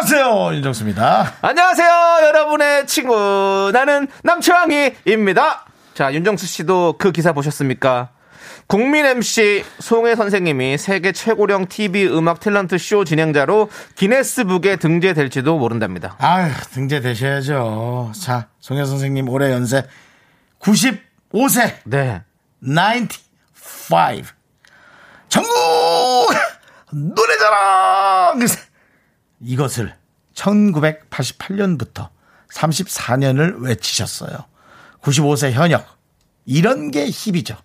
안녕하세요 윤정수입니다. 안녕하세요, 여러분의 친구. 나는 남창희입니다. 자, 윤정수 씨도 그 기사 보셨습니까? 국민 MC 송혜 선생님이 세계 최고령 TV 음악 탤런트 쇼 진행자로 기네스북에 등재될지도 모른답니다. 아유 등재 되셔야죠. 자 송혜 선생님 올해 연세 95세 네. 95 전국 노래자랑 이것을 1988년부터 34년을 외치셨어요. 95세 현역 이런 게 힙이죠.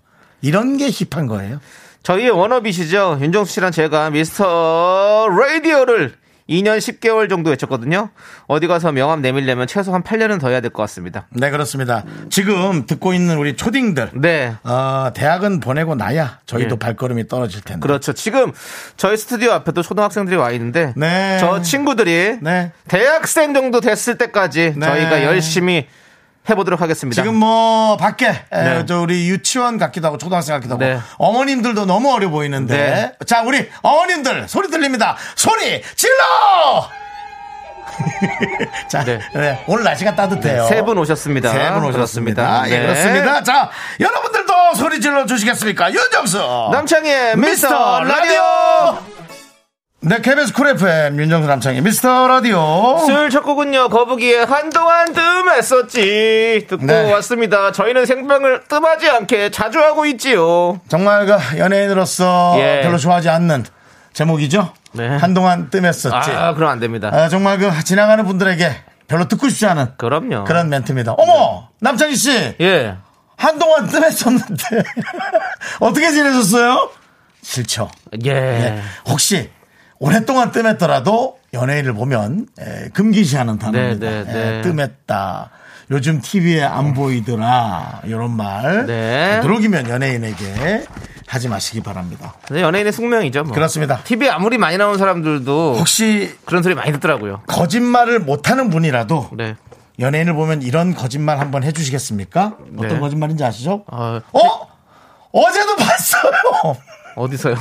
이런 게 힙한 거예요. 저희의 워너비시죠. 윤정수 씨랑 제가 미스터 라디오를 2년 10개월 정도 외쳤거든요. 어디 가서 명함 내밀려면 최소 한 8년은 더 해야 될 것 같습니다. 네 그렇습니다. 지금 듣고 있는 우리 초딩들 네. 어, 대학은 보내고 나야 저희도 예. 발걸음이 떨어질 텐데. 그렇죠. 지금 저희 스튜디오 앞에도 초등학생들이 와 있는데 네. 저 친구들이 네. 대학생 정도 됐을 때까지 네. 저희가 열심히 해보도록 하겠습니다. 지금 뭐 밖에 에, 네. 저 우리 유치원 같기도 하고 초등학생 같기도 하고 네. 어머님들도 너무 어려 보이는데 네. 자 우리 어머님들 소리 들립니다 소리 질러 자 네. 네, 오늘 날씨가 따뜻해요 세분 오셨습니다. 세 분 오셨습니다. 예, 네. 그렇습니다 자 여러분들도 소리 질러 주시겠습니까 윤정수 남창희의 미스터 라디오. 네 KBS 쿨 FM 윤정수 남창희 미스터 라디오 수요일 첫 곡은요 거북이의 한동안 뜸했었지 듣고 네. 왔습니다. 저희는 생방을 뜸하지 않게 자주 하고 있지요. 정말 그 연예인으로서 예. 별로 좋아하지 않는 제목이죠 네. 한동안 뜸했었지 아 그럼 안 됩니다. 아, 정말 그 지나가는 분들에게 별로 듣고 싶지 않은 그럼요. 그런 멘트입니다. 어머 남창희 씨 예. 한동안 뜸했었는데 어떻게 지내셨어요? 싫죠. 예. 예. 혹시 오랫동안 뜸했더라도 연예인을 보면 에, 금기시하는 단어입니다. 네, 네, 예, 네. 뜸했다. 요즘 TV에 안 보이더라. 이런 말. 네. 되도록이면 연예인에게 하지 마시기 바랍니다. 연예인의 숙명이죠. 뭐. 그렇습니다. TV에 아무리 많이 나온 사람들도 혹시 그런 소리 많이 듣더라고요. 거짓말을 못하는 분이라도 네. 연예인을 보면 이런 거짓말 한번 해주시겠습니까? 어떤 네. 거짓말인지 아시죠? 어, 어? 어제도 봤어요. 어디서요?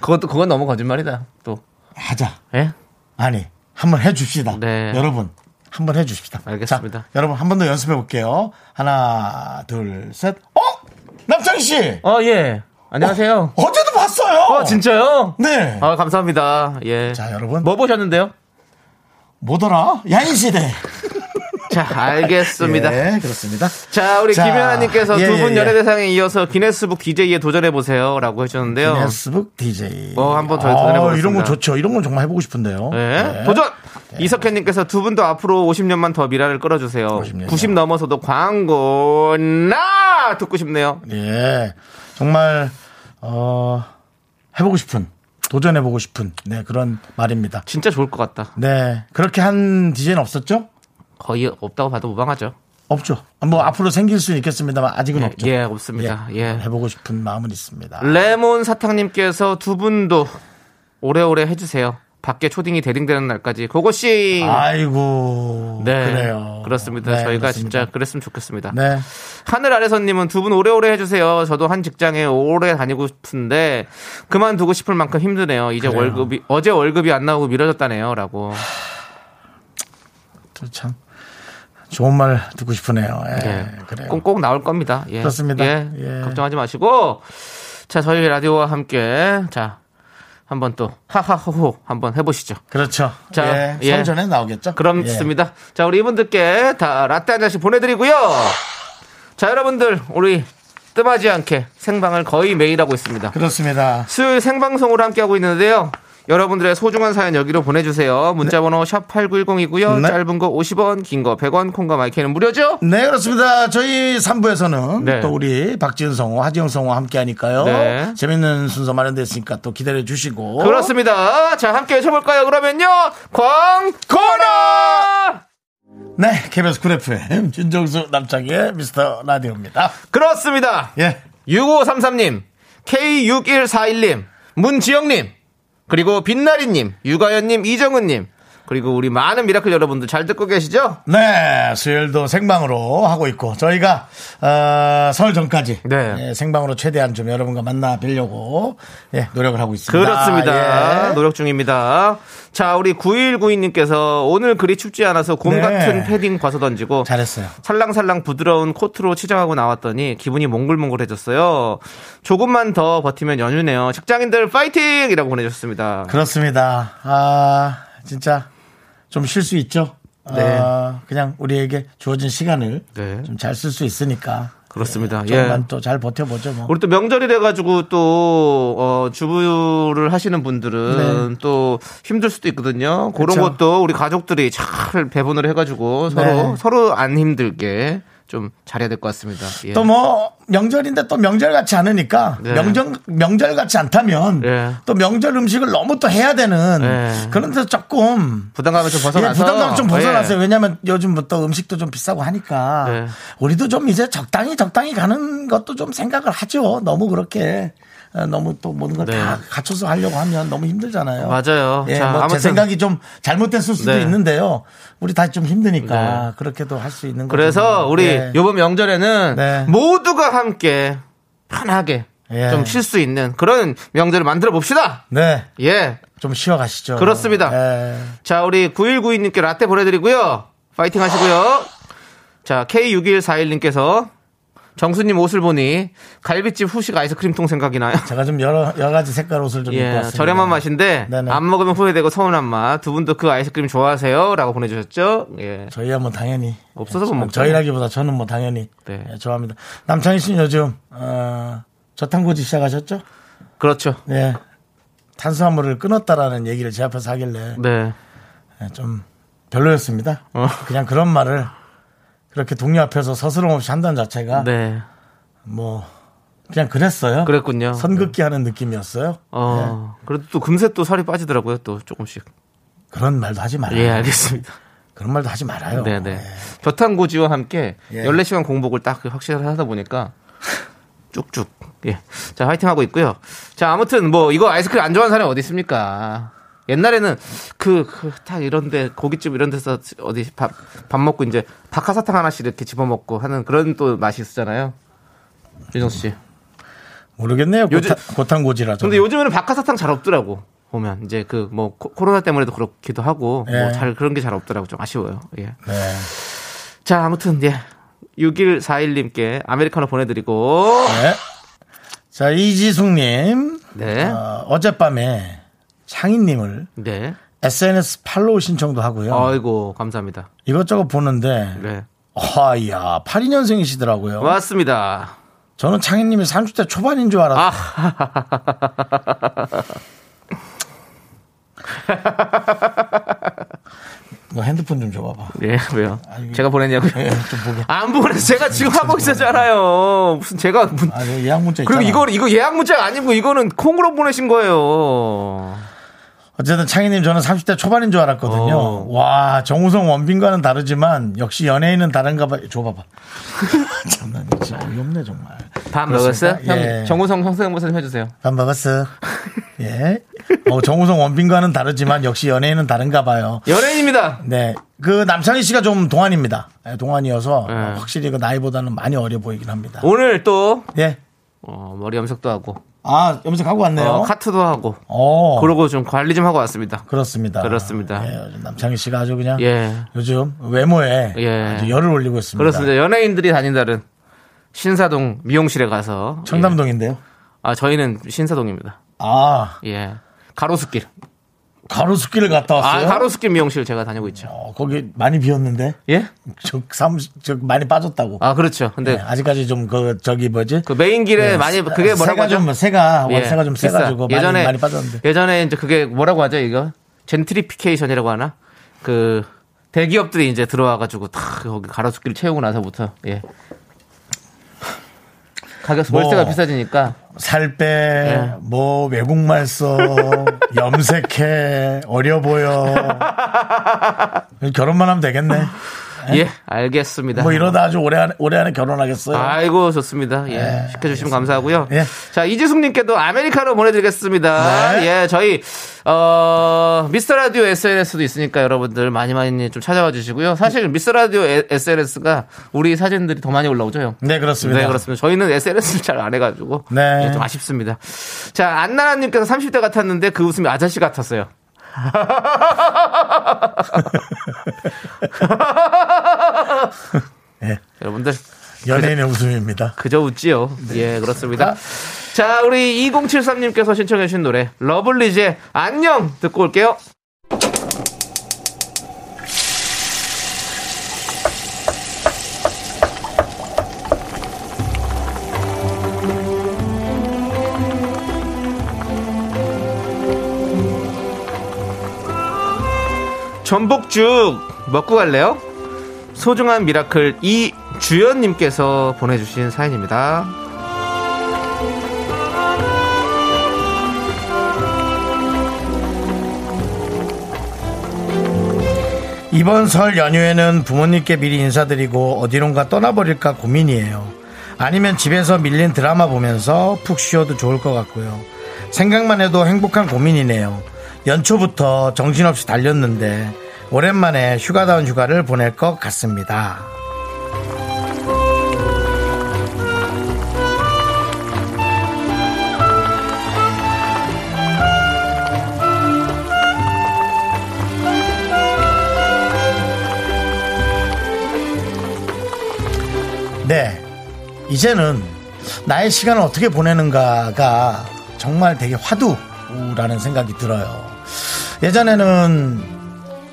그것도 그건 너무 거짓말이다. 또. 하자. 예? 아니, 한번 해줍시다. 네. 여러분, 한번 해주십시다. 알겠습니다. 자, 여러분, 한 번 더 연습해 볼게요. 하나, 둘, 셋. 어? 남창희 씨! 어, 예. 안녕하세요. 어 제도 봤어요. 어, 진짜요? 네. 아, 감사합니다. 예. 자, 여러분. 뭐 보셨는데요? 뭐더라? 야인시대. 자, 알겠습니다. 예, 그렇습니다. 자, 우리 자, 김현아님께서 예, 두분 예, 예. 연예대상에 이어서 기네스북 DJ에 도전해보세요. 라고 해주셨는데요. 기네스북 DJ. 뭐 한번 더 도전해보겠습니다. 이런 거 좋죠. 이런 건 정말 해보고 싶은데요. 예. 네. 도전! 이석현님께서 두 분도 앞으로 50년만 더 미라를 끌어주세요. 50년 이요. 90 넘어서도 광고, 나! 듣고 싶네요. 예. 정말, 어, 해보고 싶은, 도전해보고 싶은, 네, 그런 말입니다. 진짜 좋을 것 같다. 네. 그렇게 한 DJ는 없었죠? 거의 없다고 봐도 무방하죠. 없죠. 뭐, 앞으로 생길 수는 있겠습니다만, 아직은 예, 없죠. 예, 없습니다. 예. 해보고 싶은 마음은 있습니다. 레몬 사탕님께서 두 분도 오래오래 해주세요. 밖에 초딩이 대딩되는 날까지 고고씨. 아이고. 네, 그래요. 그렇습니다. 네, 저희가 그렇습니다. 진짜 그랬으면 좋겠습니다. 네. 하늘 아래서님은 두 분 오래오래 해주세요. 저도 한 직장에 오래 다니고 싶은데 그만두고 싶을 만큼 힘드네요. 이제 그래요. 월급이 어제 월급이 안 나오고 미뤄졌다네요.라고. 또 참. 좋은 말 듣고 싶으네요. 예. 예. 그래요. 꼭 꼭 나올 겁니다. 예. 그렇습니다. 예. 예. 걱정하지 마시고 자 저희 라디오와 함께 자 한번 또 하하호호 한번 해보시죠. 그렇죠. 자, 예. 예. 선전에 나오겠죠? 그럼 예. 자, 우리 이분들께 다 라떼 한 잔씩 보내드리고요. 자, 여러분들, 우리 뜸하지 않게 생방을 거의 매일 하고 있습니다. 그렇습니다. 수요일 생방송으로 함께 하고 있는데요. 여러분들의 소중한 사연 여기로 보내주세요. 문자번호 샵 8910이고요. 네. 짧은 거 50원, 긴 거 100원, 콩과 마이크는 무료죠? 네, 그렇습니다. 저희 3부에서는 네. 또 우리 박지은 성우, 하지영 성우 함께 하니까요. 네. 재밌는 순서 마련됐으니까 또 기다려 주시고. 그렇습니다. 자, 함께 해볼까요? 그러면요. 광고나! 네, KBS 쿨 FM, 윤정수 남창희의 미스터 라디오입니다. 그렇습니다. 예. 6533님, K6141님, 문지영님, 그리고 빛나리님, 유가연님, 이정은님, 그리고 우리 많은 미라클 여러분들 잘 듣고 계시죠? 네, 수요일도 생방으로 하고 있고, 저희가, 어, 설 전까지. 네. 예, 생방으로 최대한 좀 여러분과 만나 뵈려고, 예, 노력을 하고 있습니다. 그렇습니다. 예. 노력 중입니다. 자, 우리 9192님께서 오늘 그리 춥지 않아서 곰 네. 같은 패딩 벗어 던지고 잘했어요. 살랑살랑 부드러운 코트로 치장하고 나왔더니 기분이 몽글몽글해졌어요. 조금만 더 버티면 연휴네요. 직장인들 파이팅! 이라고 보내주셨습니다. 그렇습니다. 아, 진짜 좀 쉴 수 있죠. 네. 아, 그냥 우리에게 주어진 시간을 네. 좀 잘 쓸 수 있으니까. 그렇습니다. 예, 예. 조금만 또잘 버텨보죠, 뭐. 우리 또 명절이래 가지고 또 어, 주부를 하시는 분들은 네. 또 힘들 수도 있거든요. 그런 그쵸. 것도 우리 가족들이 잘 배분을 해가지고 서로 네. 서로 안 힘들게 좀 잘해야 될 것 같습니다. 예. 또뭐 명절인데 또 명절 같지 않으니까 네. 명절 명절 같지 않다면 네. 또 명절 음식을 너무 또 해야 되는 네. 그런 데서 조금 부담감을 좀 예, 벗어나서 부담감 좀 벗어났어요. 예. 왜냐하면 요즘부터 음식도 좀 비싸고 하니까 네. 우리도 좀 이제 적당히 적당히 가는 것도 좀 생각을 하죠. 너무 그렇게 어, 너무 또 모든 걸다 네. 갖춰서 하려고 하면 너무 힘들잖아요. 맞아요. 예, 자, 뭐제 아무튼 생각이 좀 잘못됐을 수도 네. 있는데요. 우리 다 좀 힘드니까 그렇게도 할 수 있는 거죠. 그래서 우리 예. 이번 명절에는 네. 모두가 함께 편하게 예. 좀쉴 수 있는 그런 명절을 만들어 봅시다. 네. 예. 좀 쉬어 가시죠. 그렇습니다. 예. 자, 우리 9192님께 라떼 보내드리고요. 파이팅 하시고요. 자, K6141님께서 정수님 옷을 보니 갈비집 후식 아이스크림통 생각이 나요. 제가 좀 여러, 여러 가지 색깔 옷을 좀 입고 예, 왔습니다. 저렴한 맛인데 네네. 안 먹으면 후회되고 서운한 맛. 두 분도 그 아이스크림 좋아하세요? 라고 보내주셨죠? 예. 저희야 뭐 당연히. 없어서 못 예, 먹죠. 저희라기보다 저는 뭐 당연히 네. 예, 좋아합니다. 남창희 씨는 요즘, 어, 저탄고지 시작하셨죠? 그렇죠. 네. 탄수화물을 끊었다라는 얘기를 제 앞에서 하길래 네. 예, 좀 별로였습니다. 어. 그냥 그런 말을 그렇게 동료 앞에서 서스럼 없이 한다는 자체가 네. 뭐 그냥 그랬어요. 그랬군요. 선긋기 하는 느낌이었어요. 어, 그래도 또 금세 또 살이 빠지더라고요. 또 조금씩. 그런 말도 하지 말아요. 예, 알겠습니다. 그런 말도 하지 말아요. 네네. 예. 저탄고지와 함께 예. 14시간 공복을 딱 확실히 하다 보니까 쭉쭉. 예. 자, 화이팅 하고 있고요. 자, 아무튼 뭐 이거 아이스크림 안 좋아하는 사람이 어디 있습니까? 옛날에는 그, 그, 딱 이런데, 고깃집 이런 데서 어디 밥, 밥 먹고 이제 박하사탕 하나씩 이렇게 집어먹고 하는 그런 또 맛이 있었잖아요. 윤정수 씨. 모르겠네요. 요즘- 고탄, 고탄고지라. 근데 요즘에는 박하사탕 잘 없더라고. 보면 이제 그 뭐 코로나 때문에도 그렇기도 하고 예. 뭐잘 그런 게 잘 없더라고 좀 아쉬워요. 예. 네. 자, 아무튼 예. 6141님께 아메리카노 보내드리고 네. 자, 이지숙님. 네. 어, 어젯밤에 창희님을 네. SNS 팔로우 신청도 하고요. 아이고 감사합니다. 이것저것 보는데, 네. 와, 이야, 82년생이시더라고요. 맞습니다. 저는 창희님이 30대 초반인 줄 알았어요. 너 핸드폰 좀 줘봐봐. 예, 왜요? 이거- 제가 보냈냐고요? 예. 안 보내서 제가 지금 하고 있었잖아요. 무슨 제가 문... 아, 예약 문자. 그리고 이거 이거 예약 문자가 아니고 이거는 콩으로 보내신 거예요. 어쨌든 창희님 저는 30대 초반인 줄 알았거든요. 어. 와 정우성 원빈과는 다르지만 역시 연예인은 다른가 봐. 줘봐봐. 참나 진짜 어이없네 정말. 밥? 형 예. 정우성 형사 모습 해주세요. 밥 먹었어. 예. 어, 정우성 원빈과는 다르지만 역시 연예인은 다른가 봐요. 연예인입니다. 네. 그 남창희 씨가 좀 동안입니다. 예, 동안이어서 네. 확실히 그 나이보다는 많이 어려 보이긴 합니다. 오늘 또 예. 어, 머리 염색도 하고 아, 염색하고 왔네요. 어, 카트도 하고 어. 그러고 좀 관리 좀 하고 왔습니다. 그렇습니다. 그렇습니다. 예, 요즘 남창희 씨가 아주 그냥 예. 요즘 외모에 예. 아주 열을 올리고 있습니다. 그렇습니다. 연예인들이 다닌다는 신사동 미용실에 가서 예. 청담동인데요. 아 저희는 신사동입니다. 아, 예. 가로수길. 가로수길을 갔다 아, 왔어요. 가로수길 미용실 제가 다니고 있죠. 어, 거기 많이 비었는데. 예? 저 사무실 저 많이 빠졌다고. 아, 그렇죠. 근데 네, 아직까지 좀 그 저기 뭐지? 그 메인 길에 네, 많이 세- 그게 뭐라고 새가 하죠? 좀 새가 예, 월세가 좀 비싸. 세가지고 많이 예전에 많이 빠졌는데. 예전에 이제 그게 뭐라고 하죠 이거 젠트리피케이션이라고 하나 그 대기업들이 이제 들어와 가지고 다 거기 가로수길 채우고 나서부터 예 가격 뭐, 월세가 비싸지니까 살 빼, 예. 뭐 외국말 써, 염색해, 어려 보여. 결혼만 하면 되겠네. 예 알겠습니다. 뭐 이러다 아주 올해 안에, 올해 안에 결혼하겠어요. 아이고 좋습니다. 예 시켜주시면 감사하고요. 예. 자 이지숙님께도 아메리카노 보내드리겠습니다. 네. 예 저희 어 미스터 라디오 SNS도 있으니까 여러분들 많이 많이 좀 찾아와 주시고요. 사실 미스터 라디오 SNS가 우리 사진들이 더 많이 올라오죠. 형? 네, 그렇습니다. 네, 그렇습니다. 저희는 SNS를 잘 안 해가지고. 네. 예, 좀 아쉽습니다. 자, 안나라님께서 30대 같았는데 그 웃음이 아저씨 같았어요. 예. 여러분들, 연예인의 웃음입니다. 그저 웃지요. 네. 예, 그렇습니다. 자, 우리 2073님께서 신청해주신 노래, 러블리즈의 안녕! 듣고 올게요. 전복죽 먹고 갈래요? 소중한 미라클 이주연님께서 보내주신 사연입니다. 이번 설 연휴에는 부모님께 미리 인사드리고 어디론가 떠나버릴까 고민이에요. 아니면 집에서 밀린 드라마 보면서 푹 쉬어도 좋을 것 같고요. 생각만 해도 행복한 고민이네요. 연초부터 정신없이 달렸는데 오랜만에 휴가다운 휴가를 보낼 것 같습니다. 네. 이제는 나의 시간을 어떻게 보내는가가 정말 되게 화두라는 생각이 들어요. 예전에는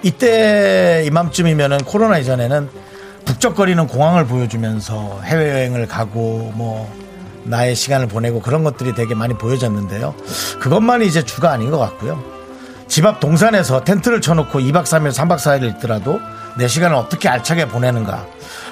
이때 이맘쯤이면은 코로나 이전에는 북적거리는 공항을 보여주면서 해외여행을 가고 뭐 나의 시간을 보내고 그런 것들이 되게 많이 보여졌는데요. 그것만이 이제 주가 아닌 것 같고요. 집 앞 동산에서 텐트를 쳐놓고 2박 3일, 3박 4일을 있더라도 내 시간을 어떻게 알차게 보내는가.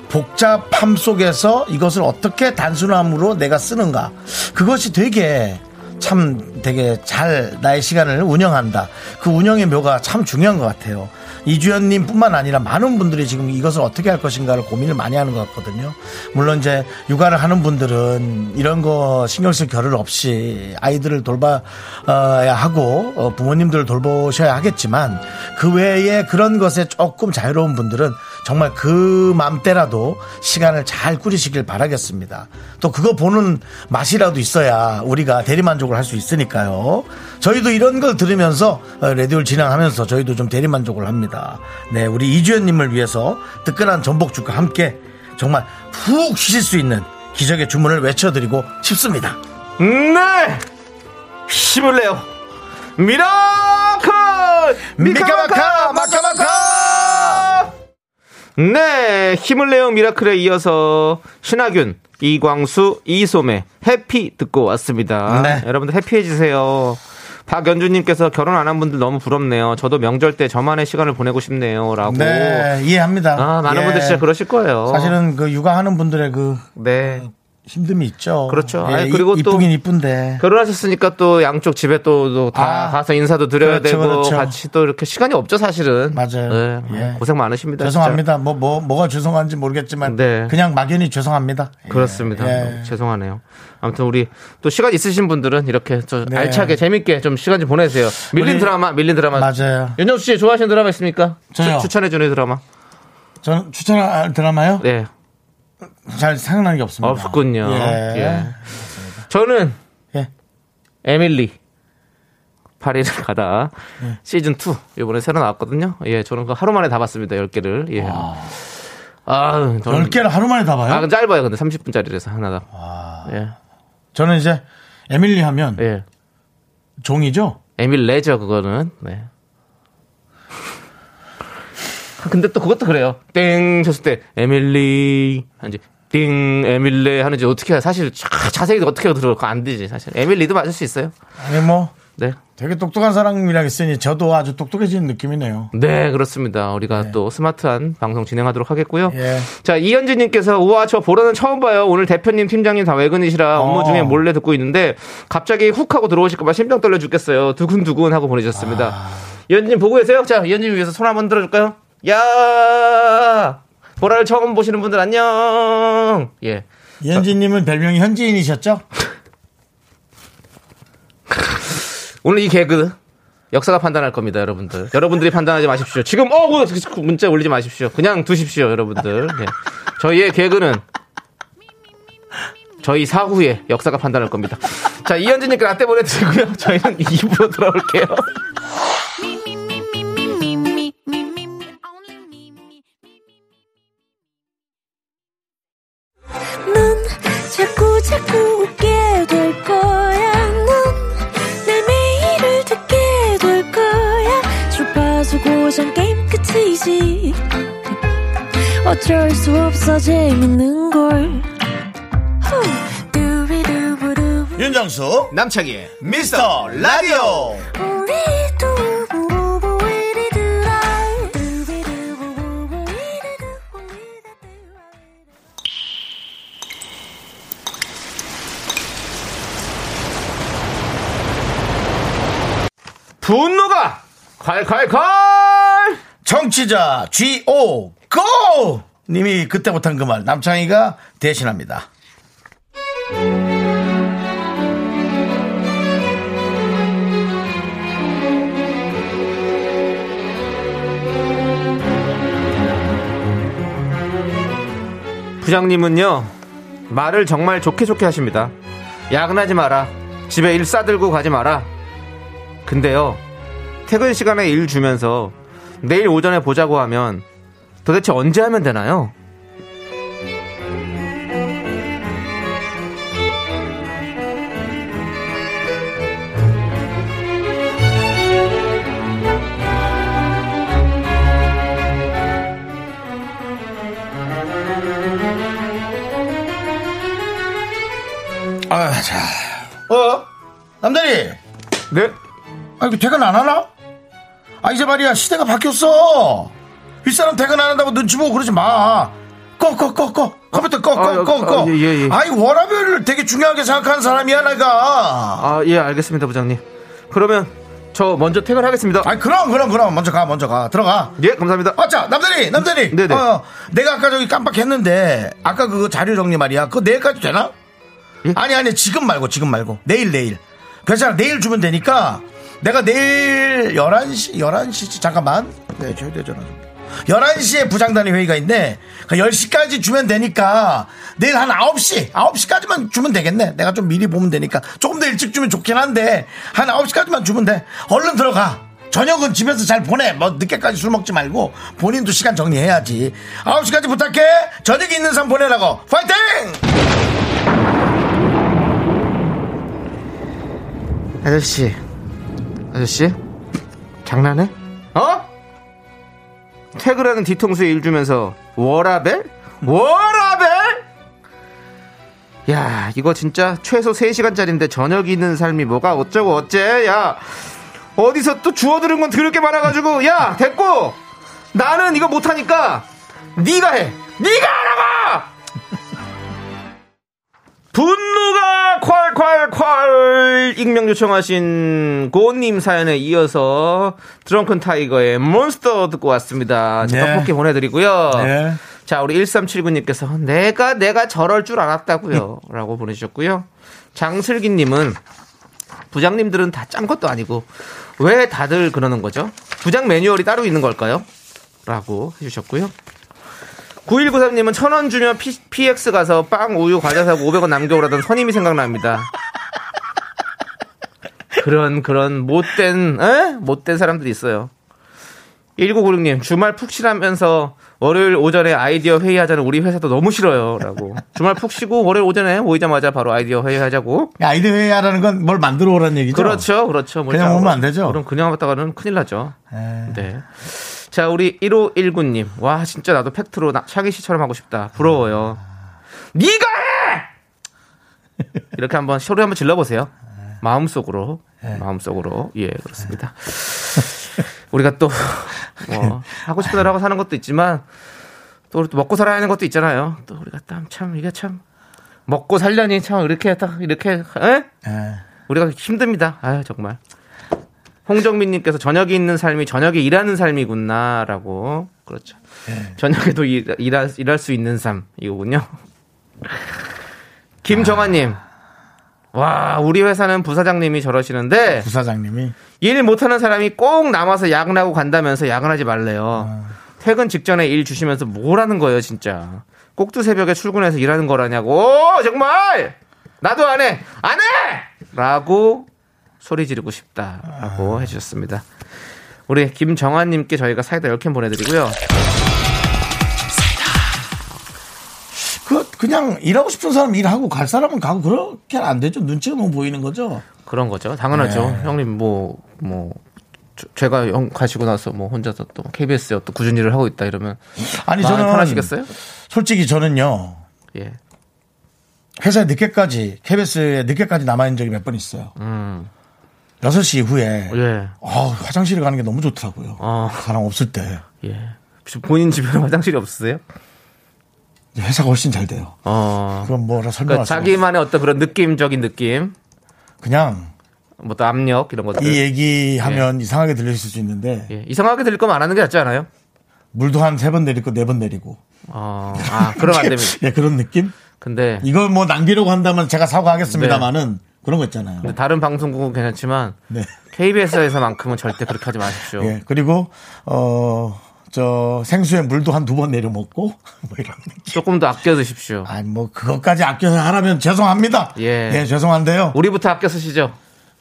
복잡함 속에서 이것을 어떻게 단순함으로 내가 쓰는가. 그것이 되게 참 되게 잘 나의 시간을 운영한다. 그 운영의 묘가 참 중요한 것 같아요. 이주연님 뿐만 아니라 많은 분들이 지금 이것을 어떻게 할 것인가를 고민을 많이 하는 것 같거든요. 물론 이제 육아를 하는 분들은 이런 거 신경 쓸 겨를 없이 아이들을 돌봐야 하고 어, 부모님들을 돌보셔야 하겠지만 그 외에 그런 것에 조금 자유로운 분들은 정말 그 맘때라도 시간을 잘 꾸리시길 바라겠습니다. 또 그거 보는 맛이라도 있어야 우리가 대리만족을 할 수 있으니까요. 저희도 이런 걸 들으면서 어, 라디오를 진행하면서 저희도 좀 대리만족을 합니다. 네, 우리 이주연님을 위해서 뜨끈한 전복죽과 함께 정말 푹 쉬실 수 있는 기적의 주문을 외쳐드리고 싶습니다. 네! 힘을 내요! 미라클! 미카마카 마카마카 네, 힘을 내요 미라클에 이어서 신하균, 이광수, 이솜의 Happy 듣고 왔습니다. 네. 여러분들 happy해주세요. 박연주님께서 결혼 안 한 분들 너무 부럽네요. 저도 명절 때 저만의 시간을 보내고 싶네요. 라고. 네, 이해합니다. 아, 많은 예. 분들 진짜 그러실 거예요. 사실은 그 육아하는 분들의 그 네. 힘듦이 있죠. 그렇죠. 예, 아니, 그리고 이- 또 이쁘긴 이쁜데. 결혼하셨으니까 또 양쪽 집에 또다 아, 가서 인사도 드려야 그렇죠, 되고 그렇죠. 같이 또 이렇게 시간이 없죠 사실은. 맞아요. 네, 예. 고생 많으십니다. 죄송합니다. 뭐, 뭐, 뭐가 죄송한지 모르겠지만. 네. 그냥 막연히 죄송합니다. 예. 그렇습니다. 예. 죄송하네요. 아무튼 우리 또 시간 있으신 분들은 이렇게 좀 네. 알차게 재밌게 좀 시간 좀 보내세요. 밀린 우리- 드라마, 밀린 드라마. 맞아요. 윤정수 씨 좋아하시는 드라마 있습니까? 저요. 추, 추천해 주는 드라마. 저는 추천할 드라마요? 네. 잘 생각나는 게 없습니다. 없군요. 예. 예. 저는 예. 에밀리 파리를 가다 예. 시즌 2 이번에 새로 나왔거든요. 예, 저는 그 하루 만에 다 봤습니다. 10개를. 예. 아, 저는 10개를 하루 만에 다 봐요? 아, 짧아요. 근데 30분짜리라서 하나다. 예. 저는 이제 에밀리 하면 예. 종이죠? 에밀 레저 그거는. 네. 근데 또 그것도 그래요. 땡 쳤을 때 에밀리 하는지 띵 에밀레 하는지 어떻게 해? 사실 자, 자세히 어떻게 들어가 안 되지 사실. 에밀리도 맞을 수 있어요. 아니 뭐 네. 되게 똑똑한 사람이라 했으니 저도 아주 똑똑해지는 느낌이네요. 네, 그렇습니다. 우리가 또 스마트한 방송 진행하도록 하겠고요. 예. 자, 이현진님께서, 우와, 저 보라는 처음 봐요. 오늘 대표님, 팀장님 다 외근이시라 업무 어. 중에 몰래 듣고 있는데, 갑자기 훅 하고 들어오실까봐 심장 떨려 죽겠어요. 두근두근 하고 보내주셨습니다. 아. 이현진님 보고 계세요? 자, 이현진 위해서 손 한번 들어줄까요? 야! 보라를 처음 보시는 분들 안녕! 예. 이현진님은 별명이 현지인이셨죠? 오늘 이 개그 역사가 판단할 겁니다, 여러분들. 여러분들이 판단하지 마십시오. 지금 어 뭐, 문자 올리지 마십시오. 그냥 두십시오, 여러분들. 네. 저희의 개그는 저희 사후에 역사가 판단할 겁니다. 자, 이현진님께 라떼 보내드리고요. 저희는 2부로 돌아올게요. 어쩔 수 없어 재밌는 걸. 윤정수 남창희의 미스터 라디오. 분노가 콸콸콸! 정치자 G.O. 고! 님이 그때 못한 그 말 남창희가 대신합니다. 부장님은요 말을 정말 좋게 좋게 하십니다. 야근하지 마라. 집에 일 싸들고 가지 마라. 근데요 퇴근 시간에 일 주면서 내일 오전에 보자고 하면 도대체 언제 하면 되나요? 아, 자. 어? 남자리! 네? 아, 이거 퇴근 안 하나? 아, 이제 말이야. 시대가 바뀌었어. 윗사람 퇴근 안 한다고 눈치 보고 그러지 마. 꺼, 꺼, 꺼, 꺼. 컴퓨터 꺼, 아, 꺼, 꺼, 아, 꺼. 예, 예, 예. 아이, 워라밸을 되게 중요하게 생각하는 사람이야, 내가. 아 예 알겠습니다 부장님. 그러면 저 먼저 퇴근하겠습니다. 아이, 그럼, 그럼, 그럼. 먼저 가, 먼저 가. 들어가. 예 감사합니다. 아, 자, 남자리, 남자리. 네네. 어, 내가 아까 저기 깜빡했는데, 아까 그 자료 정리 말이야. 그거 내일까지 되나? 예? 아니, 아니, 지금 말고, 지금 말고. 내일, 내일. 괜찮아, 내일 주면 되니까, 내가 내일 11시, 11시, 잠깐만. 네, 저희 대전화 좀. 11시에 부장단위 회의가 있는데, 그 10시까지 주면 되니까, 내일 한 9시, 9시까지만 주면 되겠네. 내가 좀 미리 보면 되니까. 조금 더 일찍 주면 좋긴 한데, 한 9시까지만 주면 돼. 얼른 들어가. 저녁은 집에서 잘 보내. 뭐, 늦게까지 술 먹지 말고, 본인도 시간 정리해야지. 9시까지 부탁해. 저녁에 있는 사람 보내라고. 파이팅! 아저씨, 아저씨, 장난해? 어? 퇴근하는 뒤통수에 일 주면서 워라벨? 워라벨? 야, 이거 진짜 최소 3시간짜리인데 저녁이 있는 삶이 뭐가 어쩌고 어째? 야, 어디서 또 주워들은 건 들을 게 많아가지고, 야, 됐고! 나는 이거 못하니까, 네가 해! 네가 하라고! 분노가 콸콸콸 익명 요청하신 고님 사연에 이어서 드렁큰 타이거의 몬스터 듣고 왔습니다. 네. 자, 떡볶이 보내드리고요. 네. 자, 우리 1379님께서 내가 내가 저럴 줄 알았다고요. 라고 보내주셨고요. 장슬기님은 부장님들은 다 짠 것도 아니고 왜 다들 그러는 거죠? 부장 매뉴얼이 따로 있는 걸까요? 라고 해주셨고요. 9193님은 천 원 주면 P, x 가서 빵, 우유, 과자 사고 500원 남겨오라던 선임이 생각납니다. 그런, 그런 못된, 에? 못된 사람들이 있어요. 1996님, 주말 푹 쉬라면서 월요일 오전에 아이디어 회의하자는 우리 회사도 너무 싫어요. 라고. 주말 푹 쉬고 월요일 오전에 모이자마자 바로 아이디어 회의하자고. 아이디 회의하라는 건 뭘 만들어 오라는 얘기죠? 그렇죠, 그렇죠. 뭘 그냥 짜- 오면 안 되죠? 그럼 그냥 왔다가는 큰일 나죠. 에. 네. 자, 우리 1519님. 와, 진짜 나도 팩트로 나, 차기 씨처럼 하고 싶다. 부러워요. 네가 해! 이렇게 한번 소리 한번 질러보세요. 마음속으로. 마음속으로. 예, 그렇습니다. 우리가 또, 뭐, 하고 싶은 대로 하고 사는 것도 있지만, 또, 또 먹고 살아야 하는 것도 있잖아요. 또 우리가 참, 참, 이게 참, 먹고 살려니 참, 이렇게 딱, 이렇게, 에? 예. 우리가 힘듭니다. 아유, 정말. 홍정민님께서 저녁이 있는 삶이 저녁에 일하는 삶이구나라고. 그렇죠. 저녁에도 일, 일할, 일할 수 있는 삶, 이거군요. 김정아님. 와, 우리 회사는 부사장님이 저러시는데, 부사장님이 일 못하는 사람이 꼭 남아서 야근하고 간다면서 야근하지 말래요. 퇴근 직전에 일 주시면서 뭘 하는 거예요, 진짜. 꼭두 새벽에 출근해서 일하는 거라냐고. 정말! 나도 안 해! 안 해! 라고 소리 지르고 싶다라고 해주셨습니다. 우리 김정환님께 저희가 사이다 10캔 보내드리고요. 그 그냥 일하고 싶은 사람 일하고 갈 사람은 가고 그렇게 안 되죠. 눈치가 너무 보이는 거죠. 그런 거죠. 당연하죠. 네. 형님 뭐, 뭐, 저- 제가 형 가시고 나서 뭐 혼자서 또 KBS에 또 꾸준히 일을 하고 있다 이러면 아니 저는 편하시겠어요? 솔직히 저는요 예. 회사에 늦게까지 KBS에 늦게까지 남아 있는 적이 몇 번 있어요. 음. 6시 이후에 예. 아, 화장실에 가는 게 너무 좋더라고요. 어. 사람 없을 때 예. 혹시 본인 집에는 화장실이 없으세요? 회사가 훨씬 잘 돼요. 어. 그건 뭐라 그러니까 설명할 수 없어요. 자기만의 어떤 그런 느낌적인 느낌, 그냥 뭐 또 압력 이런 것들. 이 얘기하면 이상하게 들릴 수 있는데 예. 이상하게 들릴 거면 안 하는 게 낫지 않아요? 물도 한 세 번 내리고 네 번 내리고 어. 아, 그러면 안 됩니다. 예, 그런 느낌? 근데 이걸 뭐 낭비라고 한다면 제가 사과하겠습니다만은 그런 거 있잖아요. 근데 다른 방송국은 괜찮지만 네. KBS에서만큼은 절대 그렇게 하지 마십시오. 예, 그리고 어, 저 생수에 물도 한 두 번 내려 먹고 뭐 이런. 조금 더 아껴 드십시오. 아니 뭐 그것까지 아껴서 하라면 죄송합니다. 예. 네, 죄송한데요. 우리부터 아껴 쓰시죠.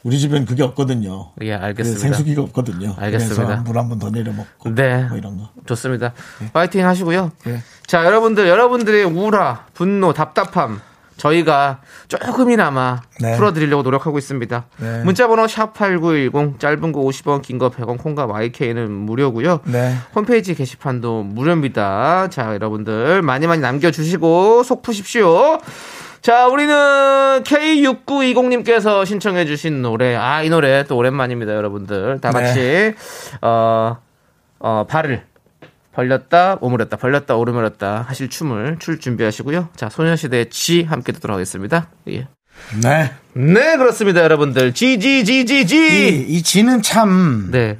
우리 집엔 그게 없거든요. 예, 그 알겠습니다. 생수기가 없거든요. 알겠습니다. 물 한 번 더 내려 먹고 네. 뭐 이런 거. 좋습니다. 파이팅 하시고요. 예. 자, 여러분들, 여러분들의 우울화, 분노, 답답함, 저희가 조금이나마 네. 풀어드리려고 노력하고 있습니다. 네. 문자번호 샵 8910, 짧은 거 50원, 긴 거 100원, 콩과 YK는 무료고요. 네. 홈페이지 게시판도 무료입니다. 자, 여러분들 많이 많이 남겨주시고 속 푸십시오. 자, 우리는 K6920님께서 신청해주신 노래, 아, 이 노래 또 오랜만입니다, 여러분들. 다 같이, 어, 어, 발을 벌렸다, 오므렸다, 벌렸다, 오므렸다 하실 춤을 출 준비하시고요. 자, 소녀시대의 G 함께 듣도록 하겠습니다. 예. 네. 네, 그렇습니다, 여러분들. G, G, G, G, 이, G! 이 지는 참 네,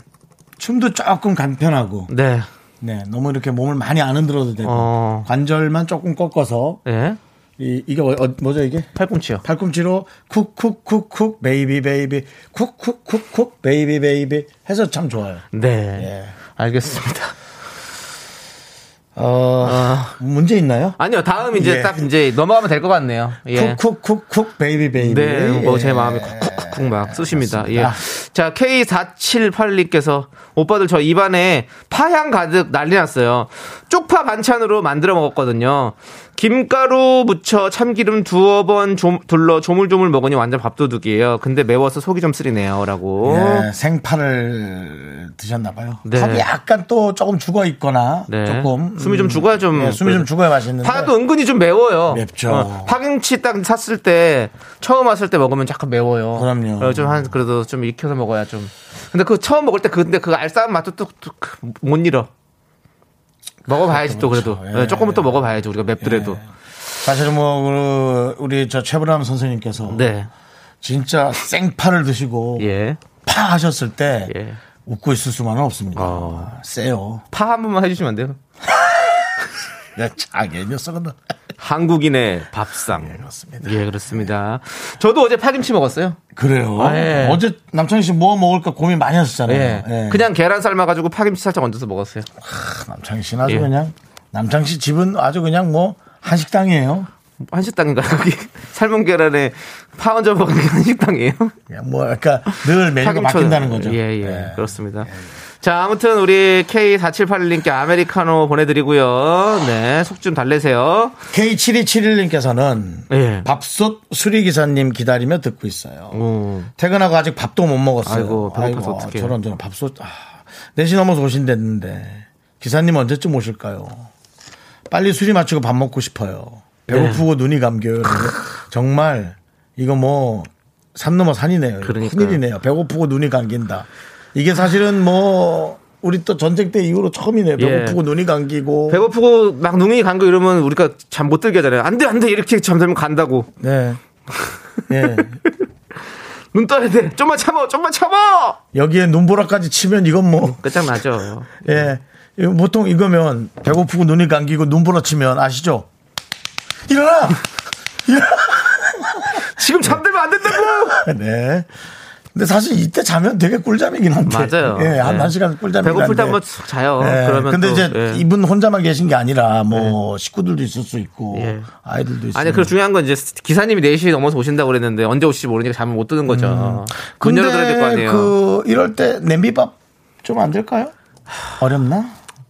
춤도 조금 간편하고 네, 네, 너무 이렇게 몸을 많이 안 흔들어도 되고 어. 관절만 조금 꺾어서 예. 이, 이게 어, 어, 뭐죠 이게? 팔꿈치요. 팔꿈치로 쿡쿡쿡쿡 baby baby 쿡쿡쿡쿡 baby baby 해서 참 좋아요. 네. 예. 알겠습니다. 어, 문제 있나요? 아니요, 다음 이제 예. 딱 이제 넘어가면 될 것 같네요. 예. 쿡쿡쿡쿡 baby baby. 네, 뭐제 예. 마음이 쿡쿡 쿡막 쑤십니다. 예. 그렇습니다. 자, K478님께서 오빠들 저 입안에 파향 가득 난리 났어요. 쪽파 반찬으로 만들어 먹었거든요. 김가루 묻혀 참기름 두어 번 좀, 둘러 조물조물 먹으니 완전 밥도둑이에요. 근데 매워서 속이 좀 쓰리네요. 라고. 예, 생파를 드셨나 봐요. 네. 팝이 약간 또 조금 죽어 있거나 네. 조금 숨이 좀 죽어야 좀 예, 숨이 좀 죽어야 맛있는데. 파도 은근히 좀 매워요. 맵죠. 어, 파김치 딱 샀을 때 처음 왔을 때 먹으면 약간 매워요. 그럼요. 좀한 그래도 좀 익혀서 먹어야 좀. 근데 그 처음 먹을 때 그- 근데 그 알싸한 맛도 또못 잃어. 먹어봐야지 또 그래도 그렇죠. 예. 예, 조금은 또 먹어봐야지 우리가 맵더라도. 사실은 뭐 그, 우리 저 최불암 선생님께서 네. 진짜 생파를 드시고 예. 파 하셨을 때 예. 웃고 있을 수만은 없습니다. 어. 세요. 파 한 번만 해주시면 안 돼요? 내 자기 녀석은 한국인의 밥상. 예, 그렇습니다. 예, 그렇습니다. 저도 어제 파김치 먹었어요. 그래요. 아, 예. 어제 남창희 씨 뭐 먹을까 고민 많이 하셨잖아요. 예. 예. 그냥 계란 삶아가지고 파김치 살짝 얹어서 먹었어요. 남창희 씨는 아주 예. 그냥 남창희 씨 집은 아주 그냥 뭐 한식당이에요. 한식당인가요? 거기 삶은 계란에 파 얹어 먹은 게 한식당이에요? 그냥 뭐 약간 늘 메뉴가. 바뀐다는 거죠. 예, 예, 예. 그렇습니다. 자, 아무튼 우리 K4781님께 아메리카노 보내드리고요. 네, 속 좀 달래세요. K7271님께서는 예. 밥솥 수리기사님 기다리며 듣고 있어요. 오. 퇴근하고 아직 밥도 못 먹었어요. 아이고, 배고파서 어떡해요. 저런 저런 밥솥 아, 4시 넘어서 오신댔는데 기사님 언제쯤 오실까요? 빨리 수리 마치고 밥 먹고 싶어요. 배고프고 눈이 감겨요. 정말 이거 뭐 산 넘어 산이네요. 큰일이네요. 배고프고 눈이 감긴다. 이게 사실은 뭐 우리 또 전쟁 때 이후로 처음이네요. 배고프고 예. 눈이 감기고. 배고프고 막 눈이 간거 이러면 우리가 잠 못 들게 하잖아요. 안 돼, 안 돼. 이렇게 잠들면 간다고. 네. 예. 눈 떠야 돼. 좀만 참아, 좀만 참아! 여기에 눈보라까지 치면 이건 뭐 끝장나죠. 예. 이거 보통 이거면 배고프고 눈이 감기고 눈보라 치면 아시죠? 일어나! 지금 잠들면 안 된다고! 네. 근데 사실 이때 자면 되게 꿀잠이긴 한데. 맞아요. 예, 한, 네. 한 시간 꿀잠이긴 배고플 때 한데. 한번 쑥 자요. 예, 그러면 근데 또, 이제 예. 이분 혼자만 계신 게 아니라 뭐 식구들도 있을 수 있고 예. 아이들도 있고. 아니, 그 중요한 건 이제 기사님이 4시 넘어서 오신다고 그랬는데 언제 오실지 모르니까 잠을 못 드는 거죠. 문 근데 열어드려야 될거 아니에요. 그 이럴 때 냄비밥 좀 안 될까요? 어렵나?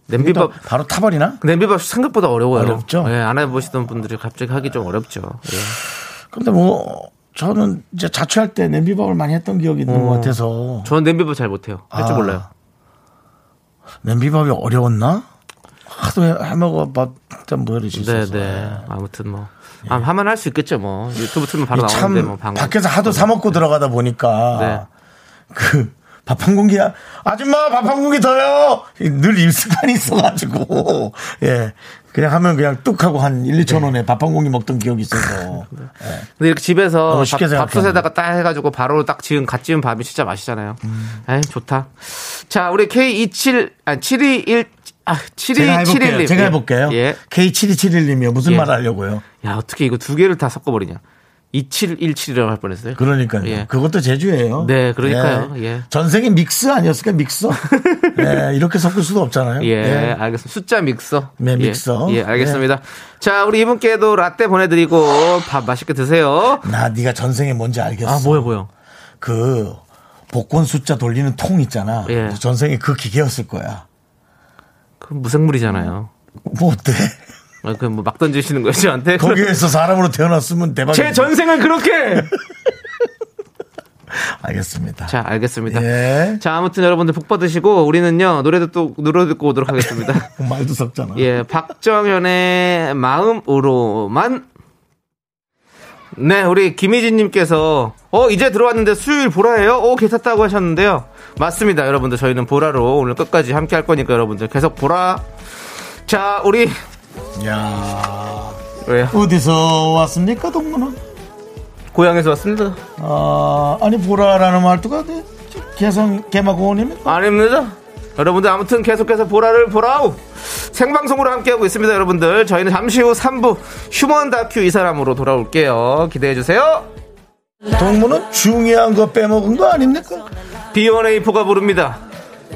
냄비밥, 바로 타버리나? 냄비밥 생각보다 어려워요. 어렵죠? 예, 안 해보시던 분들이 갑자기 하기 좀 어렵죠. 예. 근데 뭐 저는 이제 자취할 때 냄비밥을 많이 했던 기억이 있는 것 같아서 저는 냄비밥 잘 못해요. 할 줄 아. 몰라요. 냄비밥이 어려웠나? 하도 해, 해먹어 봤자 뭐 이럴 수 네, 있어서. 네. 아무튼 뭐. 아, 하면 할 수 있겠죠, 뭐. 유튜브 틀면 바로 참 나오는데, 뭐, 방금. 밖에서 하도 사 먹고 들어가다 보니까 네. 그밥 한 공기야 아줌마 밥 한 공기 더요 늘 입습관이 있어가지고 예 그냥 하면 그냥 뚝 하고 한 1, 2천 원에 밥 한 공기 먹던 기억이 있어서 예. 근데 이렇게 집에서 밥, 쉽게 생각하네. 밥솥에다가 딱 해가지고 바로 딱 지은, 갓 지은 밥이 진짜 맛있잖아요. 음. 에이, 좋다. 자, 우리 K27, 아니, 721, 아, 제가 해볼게요 7271님. 제가 해볼게요 예. K7271님이요 무슨 예. 말 하려고요 야, 어떻게 이거 두 개를 다 섞어버리냐. 2717이라고 할 뻔했어요. 그러니까요 예. 그것도 제주예요 네, 그러니까요. 예. 전생에 믹스 아니었을까 믹서 예, 이렇게 섞을 수도 없잖아요 예, 알겠습니다. 숫자 믹서. 네, 예, 믹서. 예, 알겠습니다. 자, 우리 이분께도 라떼 보내드리고 밥 맛있게 드세요. 나 네가 전생에 뭔지 알겠어 아, 뭐요, 뭐요? 그 복권 숫자 돌리는 통 있잖아. 예. 전생에 그 기계였을 거야. 그 무생물이잖아요. 뭐 어때? 아, 그뭐 막 던지시는 거예요, 저한테? 거기에서 사람으로 태어났으면 대박이지. 제 전생은 그렇게! 알겠습니다. 자, 알겠습니다. 예. 자, 아무튼 여러분들 복 받으시고, 우리는요, 노래도 또, 노래 듣고 오도록 하겠습니다. 말도 섞잖아. 예, 박정현의 마음으로만. 네, 우리 김희진님께서, 어, 이제 들어왔는데 수요일 보라예요? 오, 괜찮다고 하셨는데요. 맞습니다, 여러분들. 저희는 보라로 오늘 끝까지 함께 할 거니까 여러분들 계속 보라. 자, 우리, 야 왜요? 어디서 왔습니까, 동문은? 고향에서 왔습니다. 아, 아니, 보라라는 말투가 네, 개성, 개마고원입니까? 아닙니다. 여러분들 아무튼 계속해서 보라를 보라우 생방송으로 함께하고 있습니다 여러분들 저희는 잠시 후 3부 휴먼 다큐 이 사람으로 돌아올게요 기대해주세요 동문은 중요한 거 빼먹은 거 아닙니까? B1A4가 부릅니다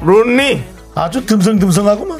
Lonely 아주 듬성듬성하구만.